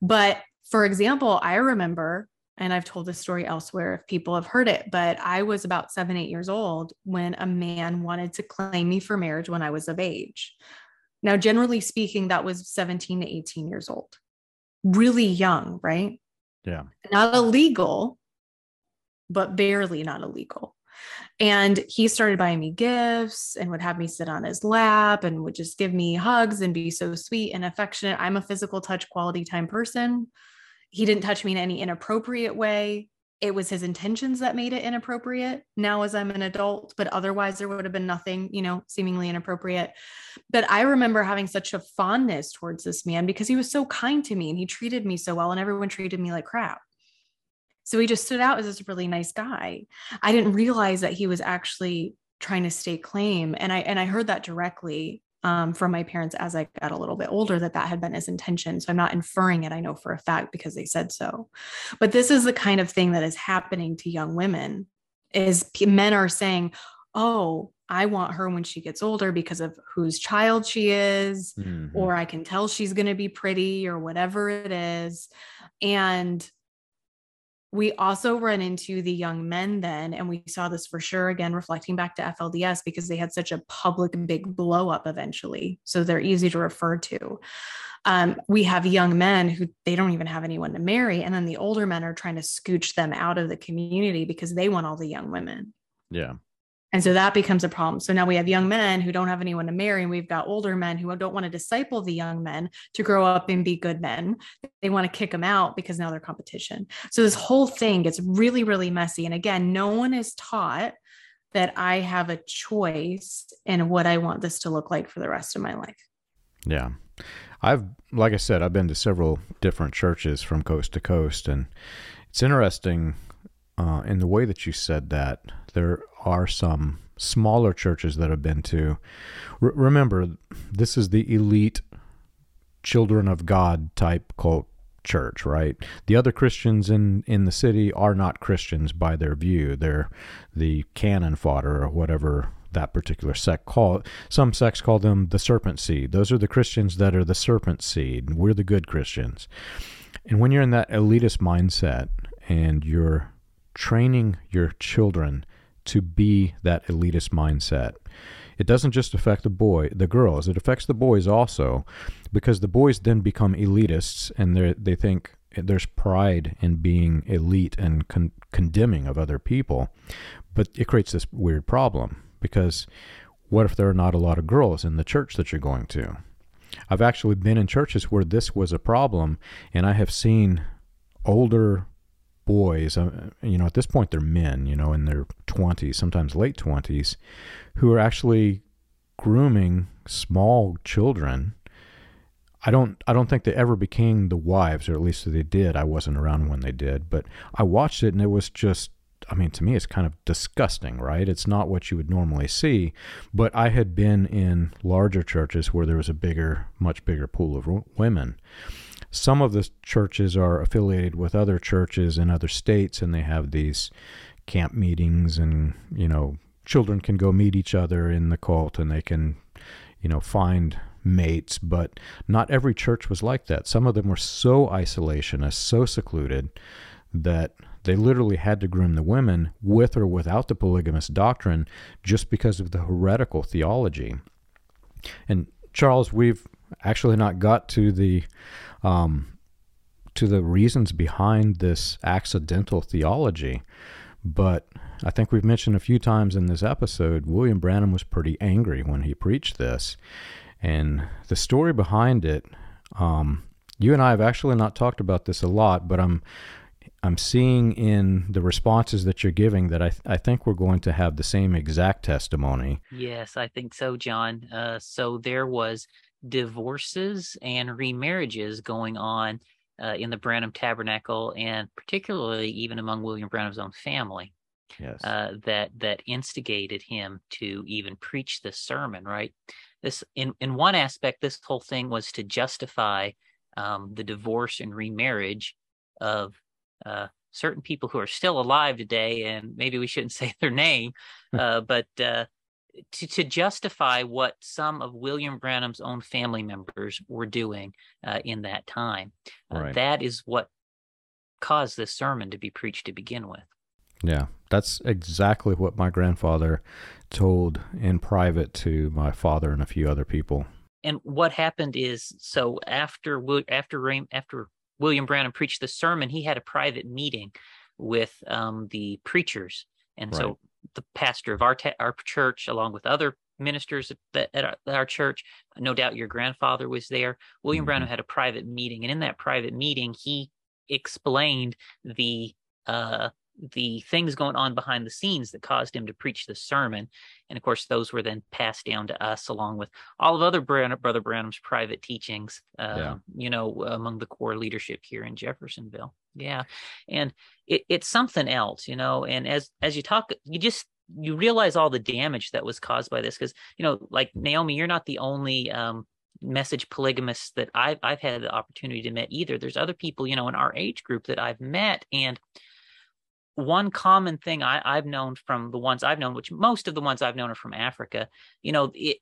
But for example, I remember, and I've told this story elsewhere if people have heard it, but I was about seven, eight years old when a man wanted to claim me for marriage when I was of age. Now, generally speaking, that was 17 to 18 years old, really young, right? Yeah. Not illegal, but barely not illegal. And he started buying me gifts and would have me sit on his lap and would just give me hugs and be so sweet and affectionate. I'm a physical touch quality time person. He didn't touch me in any inappropriate way it was his intentions that made it inappropriate now as I'm an adult, but otherwise there would have been nothing, you know, seemingly inappropriate. But I remember having such a fondness towards this man because he was so kind to me and he treated me so well and everyone treated me like crap. So he just stood out as this really nice guy. I didn't realize that he was actually trying to stake claim and I and I heard that directly um, from my parents as I got a little bit older that that had been his intention. So I'm not inferring it. I know for a fact because they said so. But this is the kind of thing that is happening to young women is men are saying, "Oh, I want her when she gets older because of whose child she is, mm-hmm. or I can tell she's going to be pretty or whatever it is." And we also run into the young men then, and we saw this for sure again, reflecting back to FLDS because they had such a public big blow up eventually. So they're easy to refer to. Um, we have young men who they don't even have anyone to marry. And then the older men are trying to scooch them out of the community because they want all the young women. Yeah. And so that becomes a problem. So now we have young men who don't have anyone to marry, and we've got older men who don't want to disciple the young men to grow up and be good men. They want to kick them out because now they're competition. So this whole thing gets really, really messy. And again, no one is taught that I have a choice in what I want this to look like for the rest of my life. Yeah. I've, like I said, I've been to several different churches from coast to coast, and it's interesting uh, in the way that you said that. There are some smaller churches that I've been to. R- remember, this is the elite children of God type cult church, right? The other Christians in in the city are not Christians by their view. They're the cannon fodder or whatever that particular sect call some sects call them the serpent seed those are the christians that are the serpent seed we're the good christians and when you're in that elitist mindset and you're training your children to be that elitist mindset. It doesn't just affect the boy the girls. It affects the boys also because the boys then become elitists and they they think there's pride in being elite and con- condemning of other people. But it creates this weird problem because what if there are not a lot of girls in the church that you're going to? I've actually been in churches where this was a problem, and I have seen older boys, uh, you know, at this point they're men, you know, in their 20s, sometimes late 20s, who are actually grooming small children. I don't I don't think they ever became the wives, or at least they did. I wasn't around when they did, but I watched it and it was just I mean, to me, it's kind of disgusting, right? It's not what you would normally see. But I had been in larger churches where there was a bigger, much bigger pool of women. Some of the churches are affiliated with other churches in other states, and they have these camp meetings, and, you know, children can go meet each other in the cult and they can, you know, find mates. But not every church was like that. Some of them were so isolationist, so secluded that they literally had to groom the women with or without the polygamous doctrine just because of the heretical theology. And Charles, we've actually not got to the um, to the reasons behind this accidental theology, but I think we've mentioned a few times in this episode, William Branham was pretty angry when he preached this, and the story behind it. Um, you and I have actually not talked about this a lot, but I'm I'm seeing in the responses that you're giving that I, th- I think we're going to have the same exact testimony. Yes, I think so, John. Uh, so there was divorces and remarriages going on uh, in the Branham Tabernacle, and particularly even among William Branham's own family. Yes. Uh, that that instigated him to even preach this sermon. Right. This in in one aspect, this whole thing was to justify um, the divorce and remarriage of uh, certain people who are still alive today, and maybe we shouldn't *laughs* say their name, *laughs* uh, but uh, to, to justify what some of William Branham's own family members were doing uh, in that time. Uh. That is what caused this sermon to be preached to begin with. Yeah, that's exactly what my grandfather told in private to my father and a few other people. And what happened is, so after after after William Branham preached the sermon, he had a private meeting with um, the preachers, and right. so the pastor of our ta- our church, along with other ministers at, at, our, at, our, church, no doubt your grandfather was there. William mm-hmm. Branham had a private meeting, and in that private meeting, he explained the uh, the things going on behind the scenes that caused him to preach the sermon. And of course, those were then passed down to us along with all of other Brother Branham's private teachings, uh, yeah. you know, among the core leadership here in Jeffersonville. Yeah. And it, it's something else, you know, and as, as you talk, you just, you realize all the damage that was caused by this. Cause, you know, like Naomi, you're not the only, um, message polygamists that I've, I've had the opportunity to meet either. There's other people, you know, in our age group that I've met and, one common thing I, have known from the ones I've known, which most of the ones I've known are from Africa, you know, it,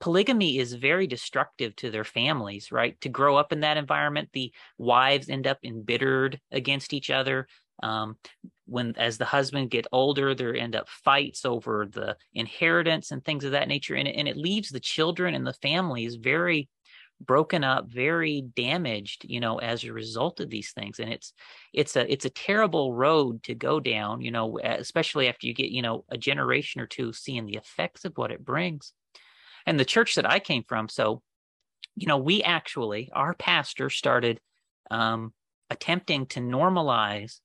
polygamy is very destructive to their families, right? To grow up in that environment, the wives end up embittered against each other. Um, when as the husband get older, there end up fights over the inheritance and things of that nature, and and it leaves the children and the families very broken up very damaged you know as a result of these things. And it's it's a it's a terrible road to go down you know especially after you get you know a generation or two seeing the effects of what it brings. And the church that i came from so you know we actually our pastor started um attempting to normalize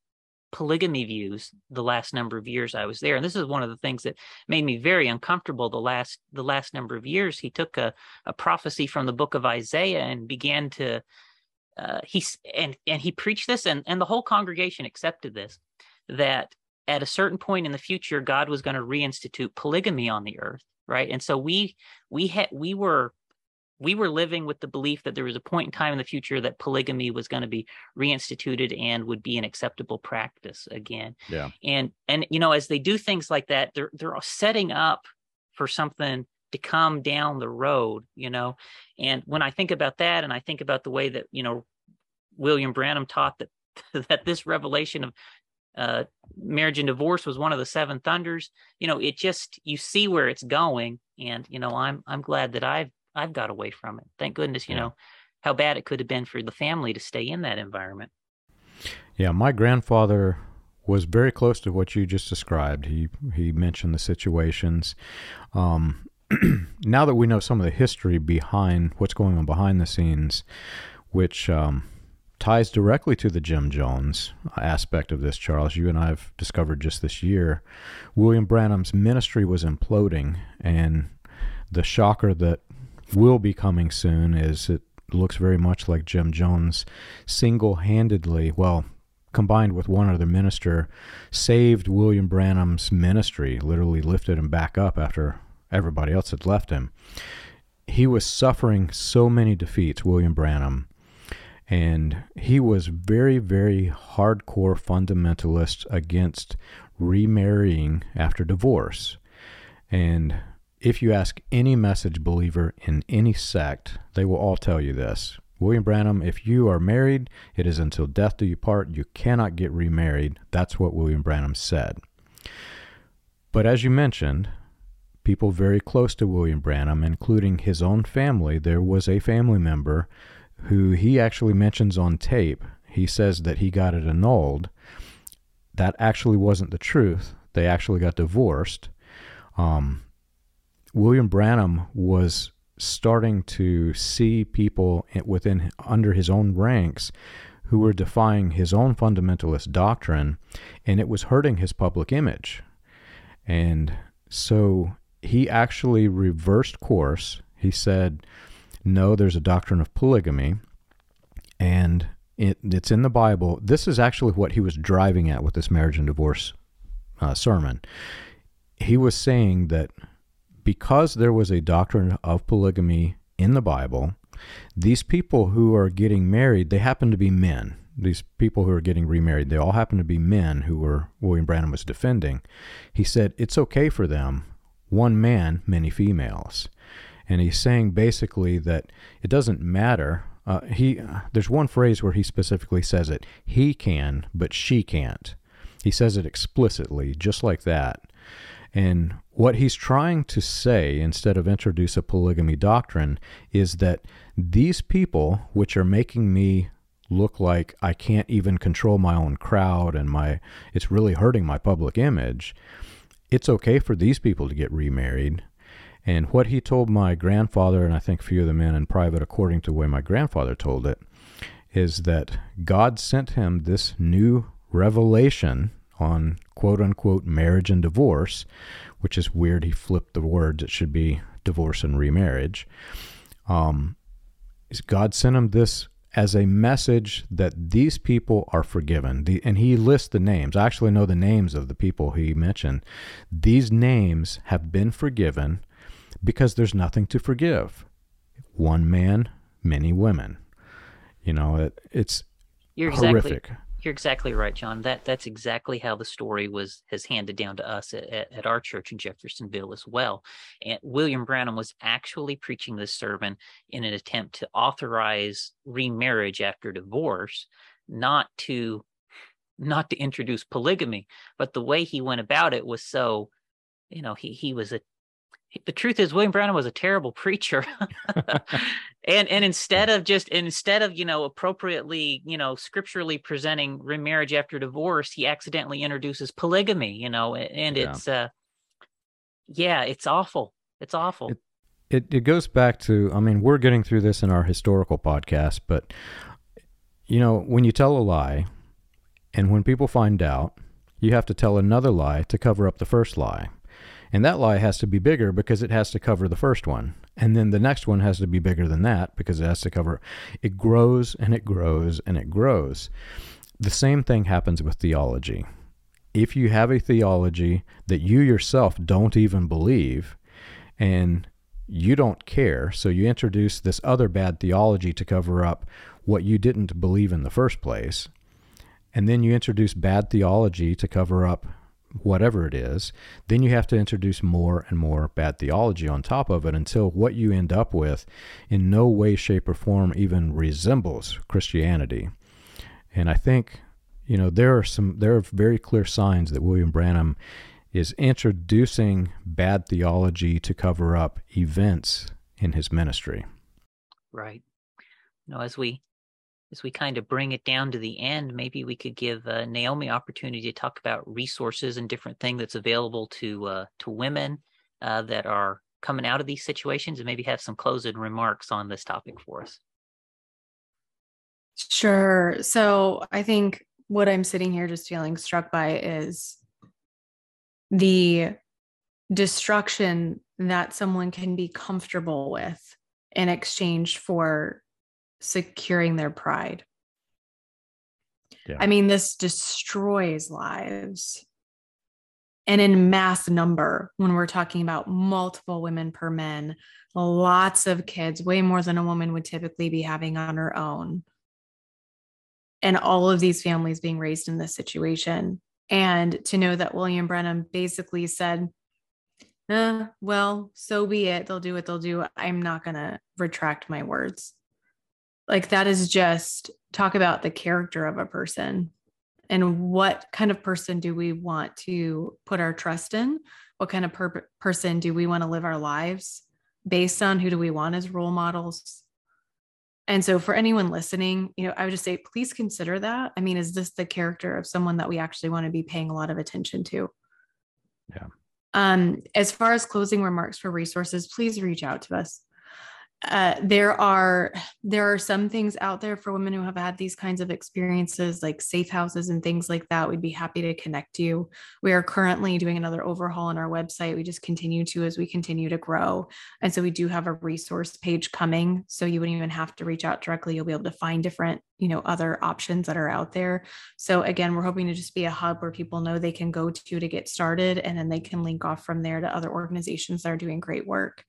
polygamy views the last number of years I was there. And this is one of the things that made me very uncomfortable the last the last number of years. He took a, a prophecy from the book of Isaiah and began to uh, he and and he preached this and and the whole congregation accepted this that at a certain point in the future God was going to reinstitute polygamy on the earth right and so we we had we were we were living with the belief that there was a point in time in the future that polygamy was going to be reinstituted and would be an acceptable practice again. Yeah. And and you know, as they do things like that, they're they're setting up for something to come down the road, you know. And when I think about that, and I think about the way that you know William Branham taught that *laughs* that this revelation of uh, marriage and divorce was one of the seven thunders, you know, it just you see where it's going, and you know, I'm I'm glad that I've I've got away from it. Thank goodness, you know, how bad it could have been for the family to stay in that environment. Yeah, my grandfather was very close to what you just described. He he mentioned the situations. Um, *clears throat* now that we know some of the history behind what's going on behind the scenes, which um, ties directly to the Jim Jones aspect of this, Charles, you and I have discovered just this year, William Branham's ministry was imploding, and the shocker that will be coming soon is it looks very much like Jim Jones single handedly, well, combined with one other minister, saved William Branham's ministry, literally lifted him back up after everybody else had left him. He was suffering so many defeats, William Branham, and he was very, very hardcore fundamentalist against remarrying after divorce. And if you ask any message believer in any sect, they will all tell you this. William Branham, if you are married, it is until death do you part. You cannot get remarried. That's what William Branham said. But as you mentioned, people very close to William Branham, including his own family, there was a family member who he actually mentions on tape. He says that he got it annulled. That actually wasn't the truth. They actually got divorced. Um, William Branham was starting to see people within under his own ranks who were defying his own fundamentalist doctrine, and it was hurting his public image. And so he actually reversed course. He said, "No, there's a doctrine of polygamy, and it, it's in the Bible." This is actually what he was driving at with this marriage and divorce uh, sermon. He was saying that because there was a doctrine of polygamy in the Bible, these people who are getting married, they happen to be men. These people who are getting remarried, they all happen to be men who were William Branham was defending. He said it's okay for them, one man, many females. And he's saying basically that it doesn't matter. Uh, he there's one phrase where he specifically says it. He can, but she can't. He says it explicitly, just like that. And what he's trying to say, instead of introduce a polygamy doctrine, is that these people, which are making me look like I can't even control my own crowd and my it's really hurting my public image, it's okay for these people to get remarried. And what he told my grandfather, and I think a few of the men in private, according to the way my grandfather told it, is that God sent him this new revelation on quote unquote marriage and divorce, which is weird. He flipped the words. It should be divorce and remarriage. Um, God sent him this as a message that these people are forgiven. The, and he lists the names. I actually know the names of the people he mentioned. These names have been forgiven because there's nothing to forgive. One man, many women. You know, it, it's You're horrific. Exactly you're exactly right, John. That that's exactly how the story was has handed down to us at, at, our church in Jeffersonville as well. And William Branham was actually preaching this sermon in an attempt to authorize remarriage after divorce, not to not to introduce polygamy. But the way he went about it was so, you know, he he was a the truth is William Branham was a terrible *laughs* preacher. and and instead of just instead of, you know, appropriately, you know, scripturally presenting remarriage after divorce, he accidentally introduces polygamy, you know, and yeah. it's uh yeah, it's awful. It's awful. It, it it goes back to I mean, we're getting through this in our historical podcast, but you know, when you tell a lie and when people find out, you have to tell another lie to cover up the first lie. And that lie has to be bigger because it has to cover the first one. And then the next one has to be bigger than that because it has to cover. It grows and it grows and it grows. The same thing happens with theology. If you have a theology that you yourself don't even believe and you don't care, so you introduce this other bad theology to cover up what you didn't believe in the first place, and then you introduce bad theology to cover up whatever it is, then you have to introduce more and more bad theology on top of it until what you end up with in no way, shape, or form even resembles Christianity. And I think, you know, there are some there are very clear signs that William Branham is introducing bad theology to cover up events in his ministry. Right. You know, as we as we kind of bring it down to the end, maybe we could give uh, Naomi opportunity to talk about resources and different things that's available to uh, to women uh, that are coming out of these situations, and maybe have some closing remarks on this topic for us. Sure. So I think what I'm sitting here just feeling struck by is the destruction that someone can be comfortable with in exchange for securing their pride. Yeah. I mean, this destroys lives. And in mass number, when we're talking about multiple women per men, lots of kids, way more than a woman would typically be having on her own. And all of these families being raised in this situation. And to know that William Branham basically said, eh, well, so be it. They'll do what they'll do. I'm not going to retract my words. Like that is just talk about the character of a person and what kind of person do we want to put our trust in? What kind of per- person do we want to live our lives based on? Who do we want as role models? And so, for anyone listening, you know, I would just say, please consider that. I mean, is this the character of someone that we actually want to be paying a lot of attention to? Yeah. Um, as far as closing remarks for resources, please reach out to us uh, there are there are some things out there for women who have had these kinds of experiences like safe houses and things like that. We'd be happy to connect you. We are currently doing another overhaul on our website. We just continue to as we continue to grow. And so we do have a resource page coming so you wouldn't even have to reach out directly. You'll be able to find different you know other options that are out there so again we're hoping to just be a hub where people know they can go to to get started and then they can link off from there to other organizations that are doing great work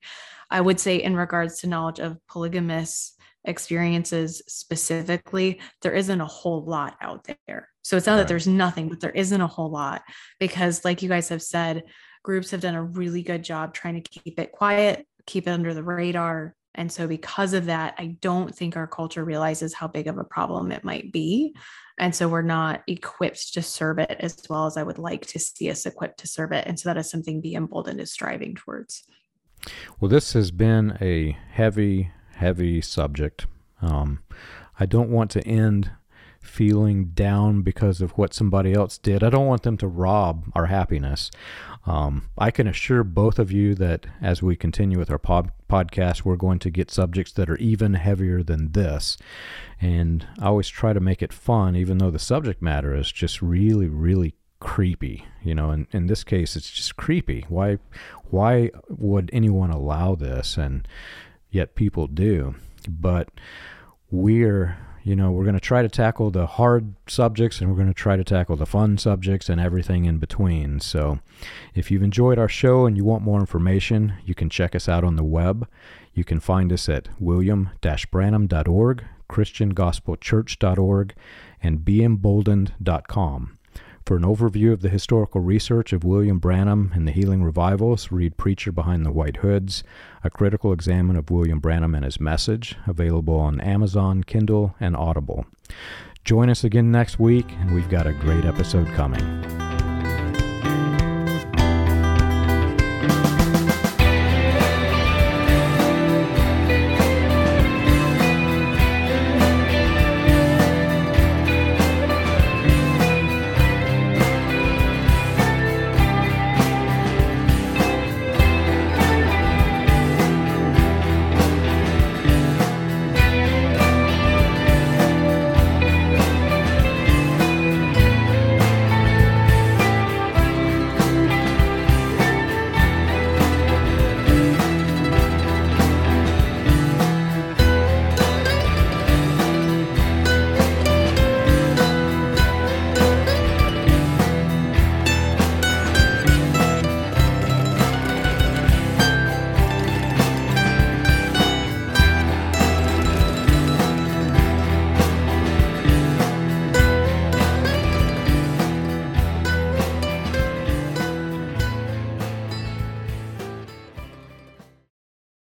I would say, in regards to knowledge of polygamous experiences specifically, there isn't a whole lot out there. So it's not right. that there's nothing, but there isn't a whole lot because, like you guys have said, groups have done a really good job trying to keep it quiet, keep it under the radar. And so, because of that, I don't think our culture realizes how big of a problem it might be. And so, we're not equipped to serve it as well as I would like to see us equipped to serve it. And so, that is something Be Emboldened is striving towards. Well, this has been a heavy, heavy subject. Um, I don't want to end feeling down because of what somebody else did. I don't want them to rob our happiness. Um, I can assure both of you that as we continue with our pod- podcast, we're going to get subjects that are even heavier than this. And I always try to make it fun, even though the subject matter is just really, really creepy. You know, in, in this case, it's just creepy. Why, why would anyone allow this? And yet people do. But we're, you know, we're going to try to tackle the hard subjects and we're going to try to tackle the fun subjects and everything in between. So if you've enjoyed our show and you want more information, you can check us out on the web. You can find us at william-branham.org, christiangospelchurch.org, and beemboldened.com. For an overview of the historical research of William Branham and the healing revivals, read Preacher Behind the White Hoods, a critical examine of William Branham and his message, available on Amazon, Kindle, and Audible. Join us again next week, and we've got a great episode coming.